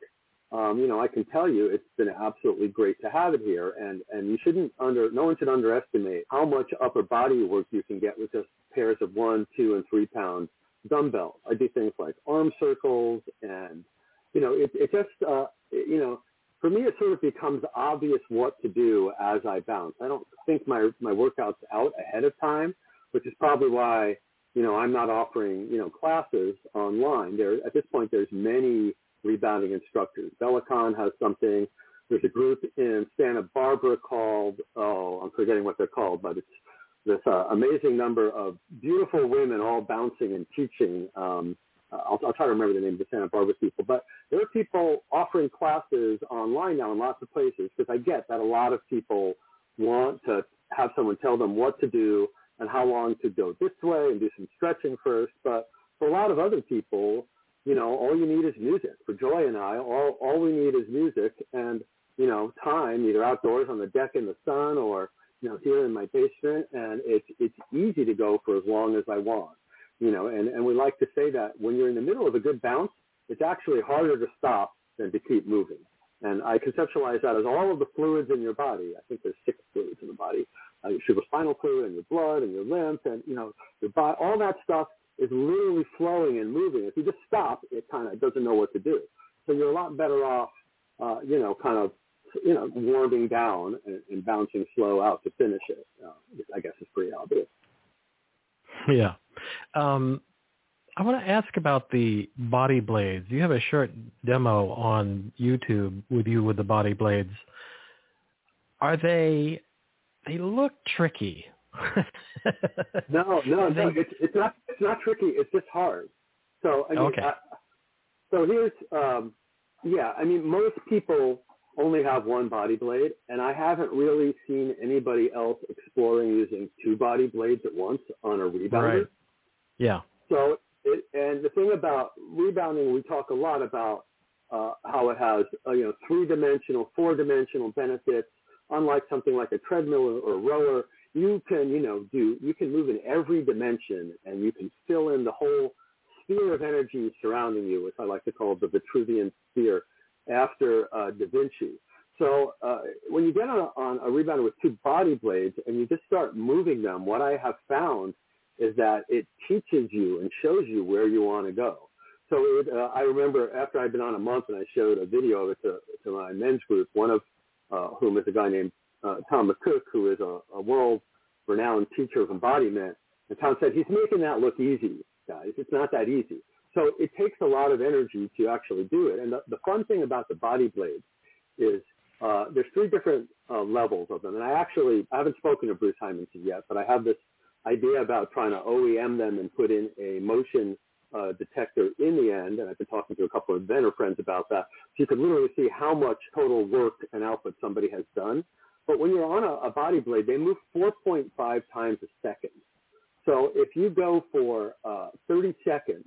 um, you know, I can tell you it's been absolutely great to have it here. And, and you shouldn't under, no one should underestimate how much upper body work you can get with just pairs of one, two, and three pound dumbbells. I do things like arm circles and, you know, it, it just, uh, you know, for me, it sort of becomes obvious what to do as I bounce. I don't think my, my workouts out ahead of time, which is probably why, you know, I'm not offering, you know, classes online. There, at this point, there's many rebounding instructors. Bellicon has something. There's a group in Santa Barbara called, oh, I'm forgetting what they're called, but it's this uh, amazing number of beautiful women all bouncing and teaching. Um, I'll, I'll try to remember the name of the Santa Barbara people, but there are people offering classes online now in lots of places because I get that a lot of people want to have someone tell them what to do and how long to go this way and do some stretching first. But for a lot of other people, you know, all you need is music. For Joy and I, all all we need is music and you know time, either outdoors on the deck in the sun or you know here in my basement, and it's it's easy to go for as long as I want. You know, and and we like to say that when you're in the middle of a good bounce, it's actually harder to stop than to keep moving. And I conceptualize that as all of the fluids in your body. I think there's six fluids in the body: uh, your cerebrospinal fluid, and your blood, and your lymph, and you know your body. All that stuff is literally flowing and moving. If you just stop, it kind of doesn't know what to do. So you're a lot better off, uh, you know, kind of, you know, warming down and, and bouncing slow out to finish it. Uh, I guess is pretty obvious. Yeah. Um, I want to ask about the body blades. You have a short demo on YouTube with you with the body blades. Are they? They look tricky. no, no, [LAUGHS] no. It's it's not it's not tricky. It's just hard. So I mean, okay. I, so here's um, yeah. I mean, most people only have one body blade, and I haven't really seen anybody else exploring using two body blades at once on a rebounder. Right. Yeah. So it, and the thing about rebounding, we talk a lot about uh, how it has uh, you know three dimensional, four dimensional benefits. Unlike something like a treadmill or a rower, you can, you know, do, you can move in every dimension and you can fill in the whole sphere of energy surrounding you, which I like to call the Vitruvian sphere after uh, Da Vinci. So uh, when you get on a, on a rebounder with two body blades and you just start moving them, what I have found is that it teaches you and shows you where you want to go. So it, uh, I remember after I'd been on a month and I showed a video of it to, to my men's group, one of uh, whom is a guy named uh, Tom McCook, who is a, a world-renowned teacher of embodiment. And Tom said, he's making that look easy, guys. It's not that easy. So it takes a lot of energy to actually do it. And the, the fun thing about the body blades is uh, there's three different uh, levels of them. And I actually, I haven't spoken to Bruce Hymanson yet, but I have this idea about trying to OEM them and put in a motion uh, detector in the end, and I've been talking to a couple of inventor friends about that. So you can literally see how much total work and output somebody has done. But when you're on a, a body blade, they move 4.5 times a second. So if you go for uh, 30 seconds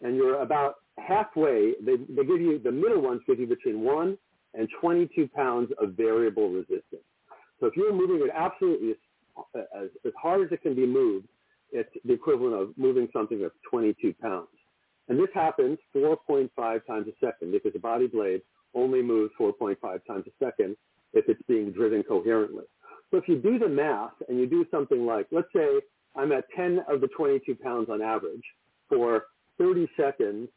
and you're about halfway, they, they give you, the middle ones give you between 1 and 22 pounds of variable resistance. So if you're moving it absolutely as, as, as hard as it can be moved, it's the equivalent of moving something that's 22 pounds. And this happens 4.5 times a second because the body blade only moves 4.5 times a second if it's being driven coherently. So if you do the math and you do something like, let's say I'm at 10 of the 22 pounds on average for 30 seconds,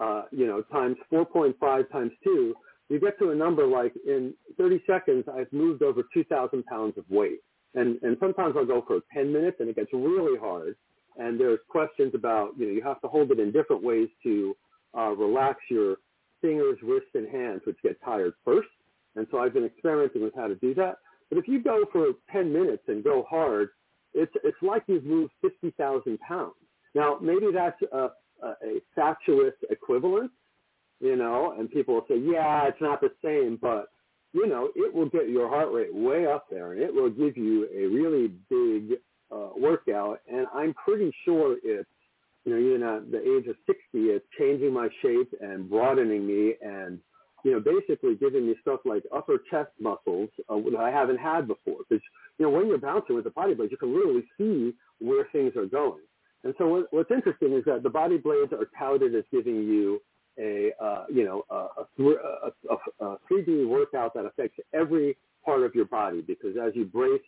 uh, you know, times 4.5 times 2, you get to a number like in 30 seconds, I've moved over 2,000 pounds of weight. And, and sometimes I'll go for 10 minutes and it gets really hard. And there's questions about, you know, you have to hold it in different ways to uh, relax your fingers, wrists, and hands, which get tired first. And so I've been experimenting with how to do that. But if you go for 10 minutes and go hard, it's, it's like you've moved 50,000 pounds. Now, maybe that's a, a, a fatuous equivalence, you know, and people will say, yeah, it's not the same, but, you know, it will get your heart rate way up there and it will give you a really big uh, workout. And I'm pretty sure it's, you know, even at the age of 60, it's changing my shape and broadening me and, you know, basically giving me stuff like upper chest muscles uh, that I haven't had before. Because, you know, when you're bouncing with the body blades, you can literally see where things are going. And so what, what's interesting is that the body blades are touted as giving you a, uh, you know, a, a, a, a 3D workout that affects every part of your body because as you brace,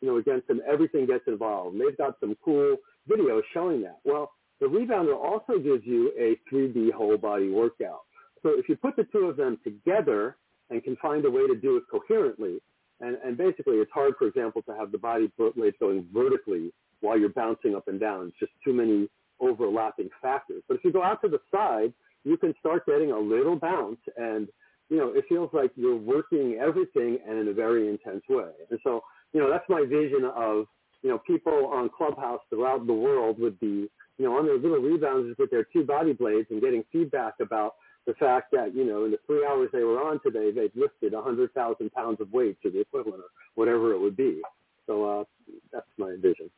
you know, against them, everything gets involved. They've got some cool videos showing that. Well, the rebounder also gives you a 3D whole body workout. So if you put the two of them together and can find a way to do it coherently, and, and basically it's hard, for example, to have the body blades going vertically while you're bouncing up and down. It's just too many overlapping factors. But if you go out to the side, you can start getting a little bounce and, you know, it feels like you're working everything and in a very intense way. And so, you know, that's my vision of, you know, people on Clubhouse throughout the world would be, you know, on their little rebounders with their two body blades and getting feedback about the fact that, you know, in the three hours they were on today, they've lifted 100,000 pounds of weight to the equivalent or whatever it would be. So uh, that's my vision.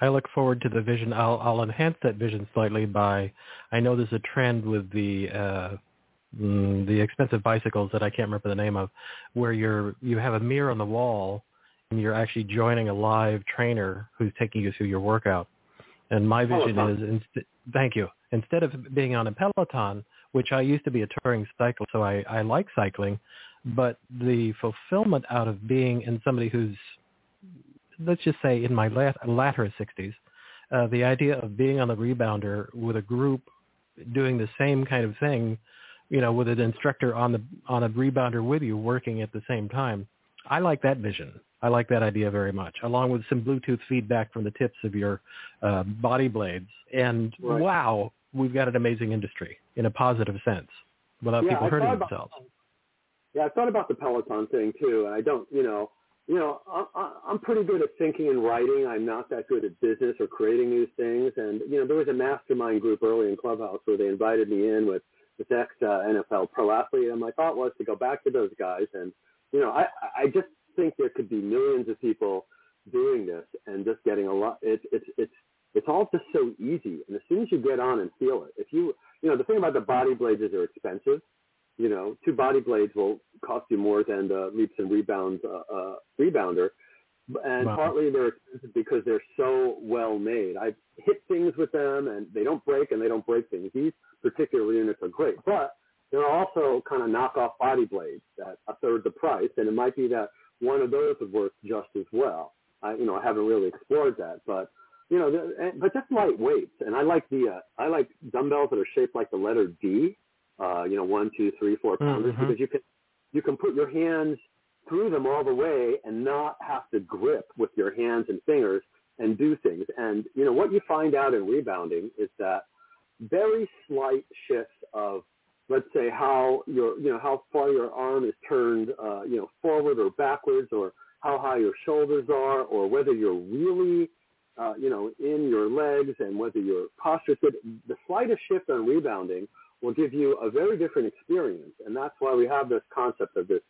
I look forward to the vision. I'll, I'll enhance that vision slightly by, I know there's a trend with the uh, mm, the expensive bicycles that I can't remember the name of, where you're you have a mirror on the wall, and you're actually joining a live trainer who's taking you through your workout. And my vision is, inst- thank you. Instead of being on a Peloton, which I used to be a touring cyclist, so I, I like cycling, but the fulfillment out of being in somebody who's let's just say in my lat- latter 60s, uh, the idea of being on the rebounder with a group doing the same kind of thing, you know, with an instructor on the on a rebounder with you working at the same time. I like that vision. I like that idea very much, along with some Bluetooth feedback from the tips of your uh, body blades. And right. wow, we've got an amazing industry in a positive sense without yeah, people hurting about, themselves. Yeah, I thought about the Peloton thing too, and I don't, you know, you know, I, I'm pretty good at thinking and writing. I'm not that good at business or creating new things. And you know, there was a mastermind group early in Clubhouse where they invited me in with this ex uh, NFL pro athlete, and my thought was to go back to those guys. And you know, I I just think there could be millions of people doing this and just getting a lot. It's it's it's it's all just so easy. And as soon as you get on and feel it, if you you know, the thing about the body blades is they're expensive you know, two body blades will cost you more than the Leaps and Rebounds uh, uh, rebounder. And wow. partly they're expensive because they're so well made. I've hit things with them and they don't break and they don't break things. These particular units are great, but there are also kind of knockoff body blades at a third the price. And it might be that one of those would work just as well. I, you know, I haven't really explored that, but you know, but just light weights. And I like the, uh, I like dumbbells that are shaped like the letter D uh, you know, one, two, three, four pounders mm-hmm. because you can you can put your hands through them all the way and not have to grip with your hands and fingers and do things. And you know what you find out in rebounding is that very slight shifts of let's say how your you know how far your arm is turned uh, you know forward or backwards or how high your shoulders are or whether you're really uh, you know in your legs and whether your posture is good. The slightest shift on rebounding will give you a very different experience. And that's why we have this concept of this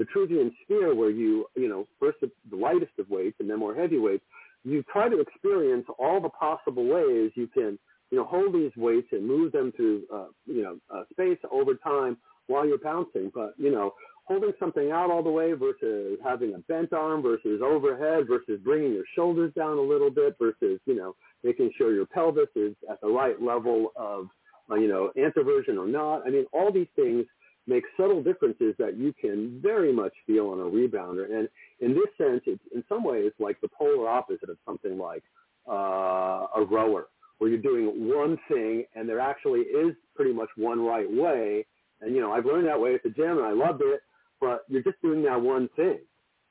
Vitruvian sphere where you, you know, first the lightest of weights and then more heavy weights, you try to experience all the possible ways you can, you know, hold these weights and move them through, uh, you know, uh, space over time while you're bouncing. But, you know, holding something out all the way versus having a bent arm versus overhead versus bringing your shoulders down a little bit versus, you know, making sure your pelvis is at the right level of you know, anteversion or not. I mean, all these things make subtle differences that you can very much feel on a rebounder. And in this sense, it's in some ways like the polar opposite of something like uh, a rower, where you're doing one thing and there actually is pretty much one right way. And, you know, I've learned that way at the gym and I loved it, but you're just doing that one thing.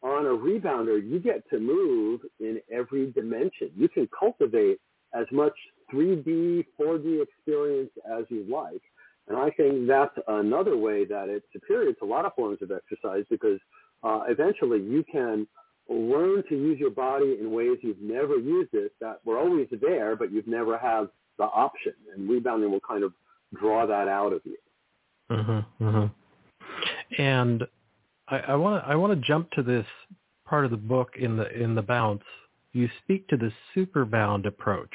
On a rebounder, you get to move in every dimension. You can cultivate as much 3D, 4D experience as you like. And I think that's another way that it's superior to a lot of forms of exercise because uh, eventually you can learn to use your body in ways you've never used it that were always there, but you've never had the option. And rebounding will kind of draw that out of you. Mm-hmm, mm-hmm. And I want to I want to jump to this part of the book in the in The Bounce. You speak to the SuperBound approach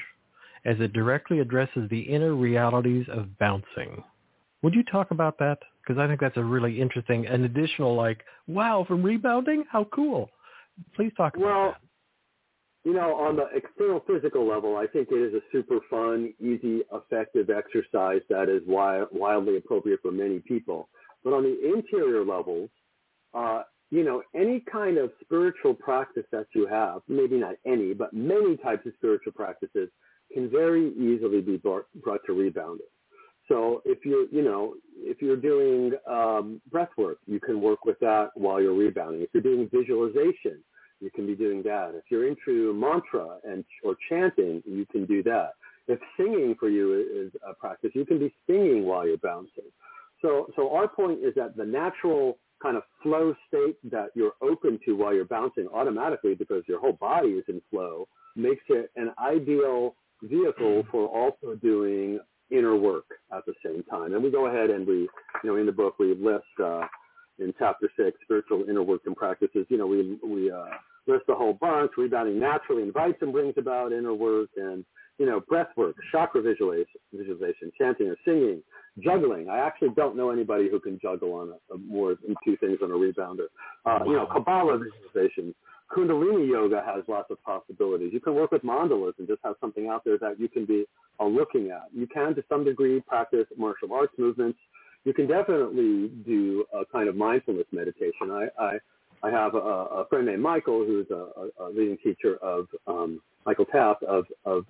as it directly addresses the inner realities of bouncing. Would you talk about that? Because I think that's a really interesting, an additional like, wow, from rebounding, how cool. Please talk about well, that. You know, on the external physical level, I think it is a super fun, easy, effective exercise that is wildly appropriate for many people. But on the interior levels, uh, you know, any kind of spiritual practice that you have, maybe not any, but many types of spiritual practices can very easily be brought, brought to rebounding. So if you're, you know, if you're doing um, breath work, you can work with that while you're rebounding. If you're doing visualization, you can be doing that. If you're into mantra and or chanting, you can do that. If singing for you is a practice, you can be singing while you're bouncing. So, so our point is that the natural kind of flow state that you're open to while you're bouncing automatically because your whole body is in flow makes it an ideal vehicle for also doing inner work at the same time. And we go ahead and we, you know, in the book we list uh, in chapter six, spiritual inner work and practices. You know, we we uh, list a whole bunch. Rebounding naturally invites and brings about inner work, and you know, breath work, chakra visualization, visualization, chanting or singing, juggling. I actually don't know anybody who can juggle on a, a more than two things on a rebounder. Uh. You know, Kabbalah visualizations, Kundalini yoga has lots of possibilities. You can work with mandalas and just have something out there that you can be uh, looking at. You can, to some degree, practice martial arts movements. You can definitely do a kind of mindfulness meditation. I, I, I have a, a friend named Michael who's a, a leading teacher of um, Michael Taft of, of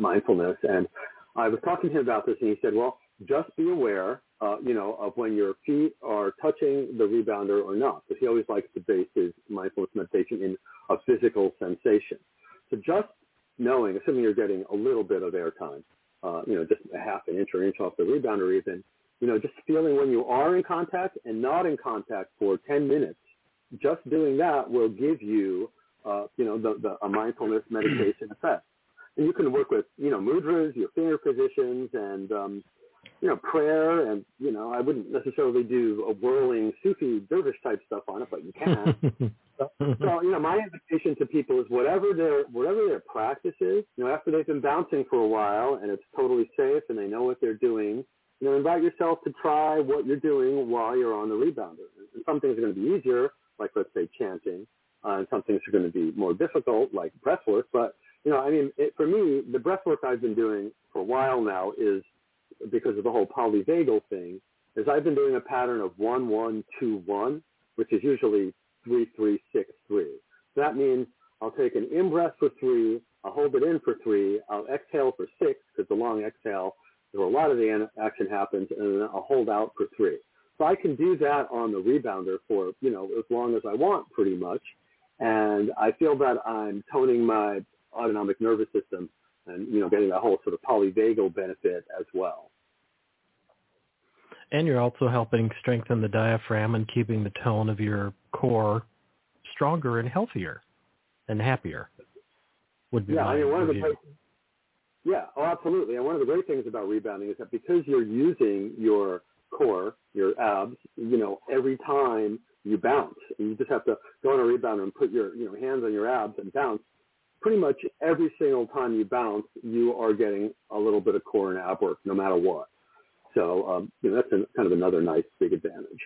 mindfulness, and I was talking to him about this, and he said, "Well, just be aware, uh, you know, of when your feet are touching the rebounder or not. Because he always likes to base his mindfulness meditation in a physical sensation. So just knowing, assuming you're getting a little bit of airtime, uh, you know, just a half an inch or inch off the rebounder even, you know, just feeling when you are in contact and not in contact for 10 minutes, just doing that will give you, uh, you know, the, the, a mindfulness meditation effect. And you can work with, you know, mudras, your finger positions, and um, you know, prayer and, you know, I wouldn't necessarily do a whirling Sufi dervish type stuff on it, but you can. so, [LAUGHS] so, you know, my invitation to people is whatever their, whatever their practice is, you know, after they've been bouncing for a while and it's totally safe and they know what they're doing, you know, invite yourself to try what you're doing while you're on the rebounder. And some things are going to be easier, like let's say chanting, uh, and some things are going to be more difficult, like breath work. But, you know, I mean, it, for me, the breath work I've been doing for a while now is because of the whole polyvagal thing, is I've been doing a pattern of one one two one, which is usually three three six three. So that means I'll take an in breath for three, I'll hold it in for three, I'll exhale for six because the long exhale is where a lot of the action happens, and then I'll hold out for three. So I can do that on the rebounder for you know as long as I want, pretty much, and I feel that I'm toning my autonomic nervous system and you know getting that whole sort of polyvagal benefit as well. And you're also helping strengthen the diaphragm and keeping the tone of your core stronger and healthier and happier. Would be yeah, I mean one of the places, yeah, oh absolutely. And one of the great things about rebounding is that because you're using your core, your abs, you know, every time you bounce, and you just have to go on a rebounder and put your you know hands on your abs and bounce pretty much every single time you bounce, you are getting a little bit of core and ab work, no matter what. So um, you know, that's kind of another nice big advantage.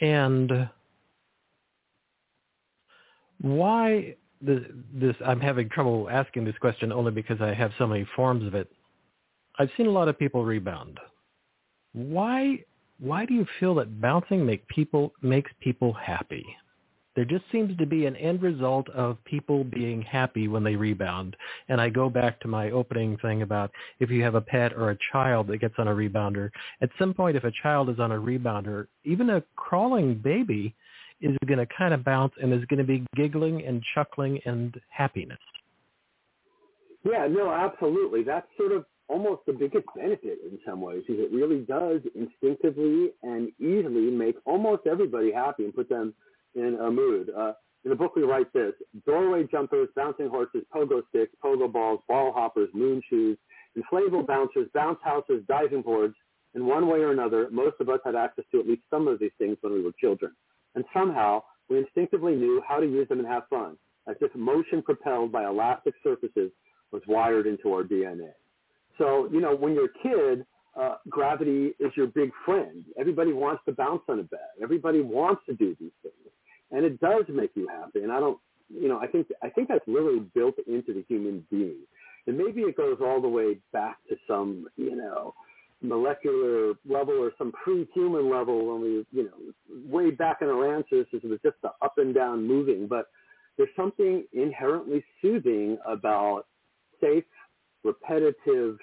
And why the, this? I'm having trouble asking this question only because I have so many forms of it. I've seen a lot of people rebound. Why? Why do you feel that bouncing make people makes people happy? There just seems to be an end result of people being happy when they rebound. And I go back to my opening thing about if you have a pet or a child that gets on a rebounder, at some point if a child is on a rebounder, even a crawling baby is going to kind of bounce and is going to be giggling and chuckling and happiness. Yeah, no, absolutely. That's sort of almost the biggest benefit in some ways is it really does instinctively and easily make almost everybody happy and put them in a mood. Uh, in the book, we write this: doorway jumpers, bouncing horses, pogo sticks, pogo balls, ball hoppers, moon shoes, inflatable bouncers, bounce houses, diving boards. In one way or another, most of us had access to at least some of these things when we were children. And somehow, we instinctively knew how to use them and have fun, as if motion propelled by elastic surfaces was wired into our DNA. So, you know, when you're a kid, uh, gravity is your big friend. Everybody wants to bounce on a bed. Everybody wants to do these things, and it does make you happy. And I don't, you know, I think I think that's literally built into the human being. And maybe it goes all the way back to some, you know, molecular level or some pre-human level when we, you know, way back in our ancestors, it was just the up and down moving. But there's something inherently soothing about safe, repetitive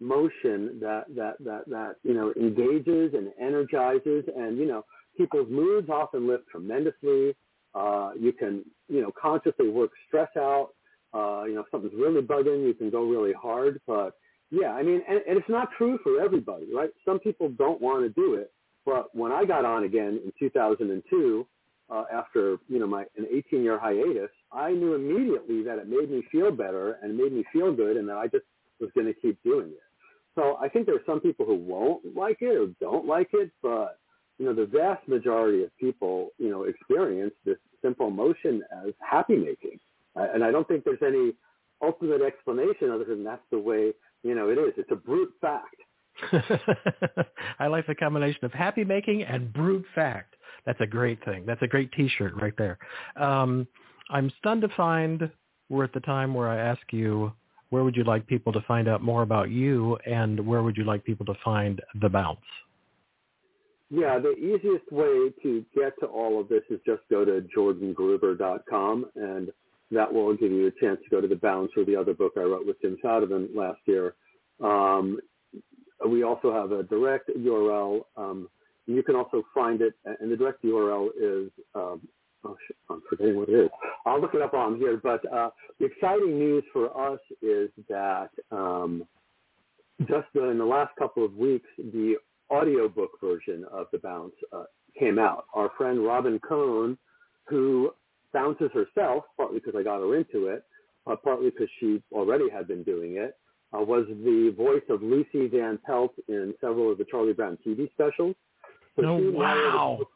motion that that that that you know engages and energizes and you know people's moods often lift tremendously. Uh, you can you know consciously work stress out. Uh, you know if something's really bugging you can go really hard. But yeah i mean and, and it's not true for everybody right? Some people don't want to do it. But when i got on again in 2002 uh, after you know my an 18 year hiatus i knew immediately that it made me feel better and made me feel good and that i just was going to keep doing it so I think there are some people who won't like it or don't like it, but you know, the vast majority of people, you know, experience this simple motion as happy making. Uh, and I don't think there's any ultimate explanation other than that's the way, you know, it is. It's a brute fact. [LAUGHS] I like the combination of happy making and brute fact. That's a great thing. That's a great T-shirt right there. Um, I'm stunned to find we're at the time where I ask you where would you like people to find out more about you and where would you like people to find The Bounce? Yeah, the easiest way to get to all of this is just go to jordangruber.com and that will give you a chance to go to The Bounce or the other book I wrote with Jim Fadiman last year. Um, we also have a direct URL. Um, you can also find it, and the direct URL is um, oh, shit, I'm forgetting what it is. I'll look it up while I'm here. But uh, the exciting news for us is that um, just in the last couple of weeks, the audiobook version of The Bounce uh, came out. Our friend Robin Kohn, who bounces herself, partly because I got her into it, uh, partly because she already had been doing it, uh, was the voice of Lucy Van Pelt in several of the Charlie Brown TV specials. So oh, wow. Narrated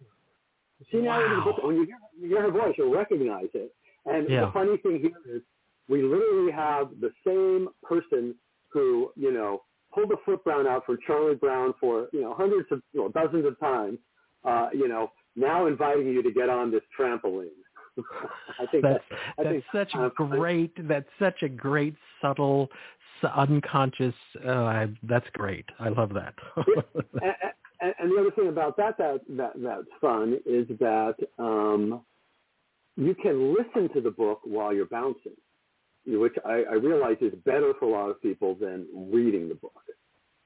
wow. the book. When you hear, you hear her voice, you'll recognize it. And yeah. the funny thing here is we literally have the same person who, you know, pulled the foot brown out for Charlie Brown for, you know, hundreds of, you know, dozens of times, uh, you know, now inviting you to get on this trampoline. [LAUGHS] I think that's, that's, I think such uh, great, that's such a great, subtle, unconscious, uh, that's great. I love that. and, and, and the other thing about that that, that that's fun is that um, you can listen to the book while you're bouncing, which I, I realize is better for a lot of people than reading the book.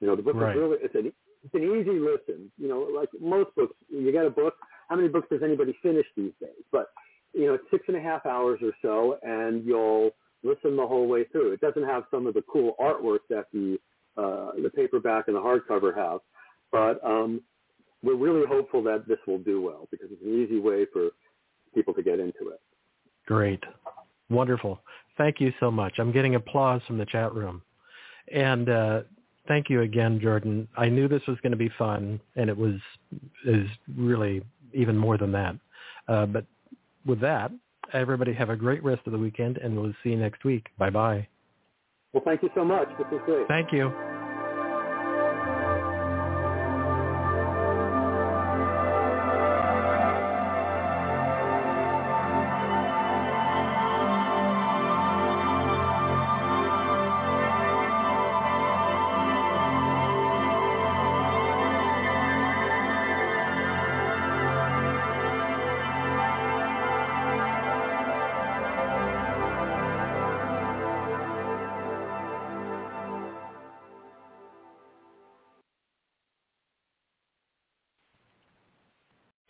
You know, the book right. is really it's an it's an easy listen. You know, like most books, you get a book. How many books does anybody finish these days? But you know, it's six and a half hours or so, and you'll listen the whole way through. It doesn't have some of the cool artwork that the uh, the paperback and the hardcover have, but um, we're really hopeful that this will do well because it's an easy way for people to get into it. Great. Wonderful. Thank you so much. I'm getting applause from the chat room. And uh, thank you again, Jordan. I knew this was going to be fun, and it was is really even more than that. Uh, but with that, everybody have a great rest of the weekend, and we'll see you next week. Bye-bye. Well, thank you so much. This was great. Thank you.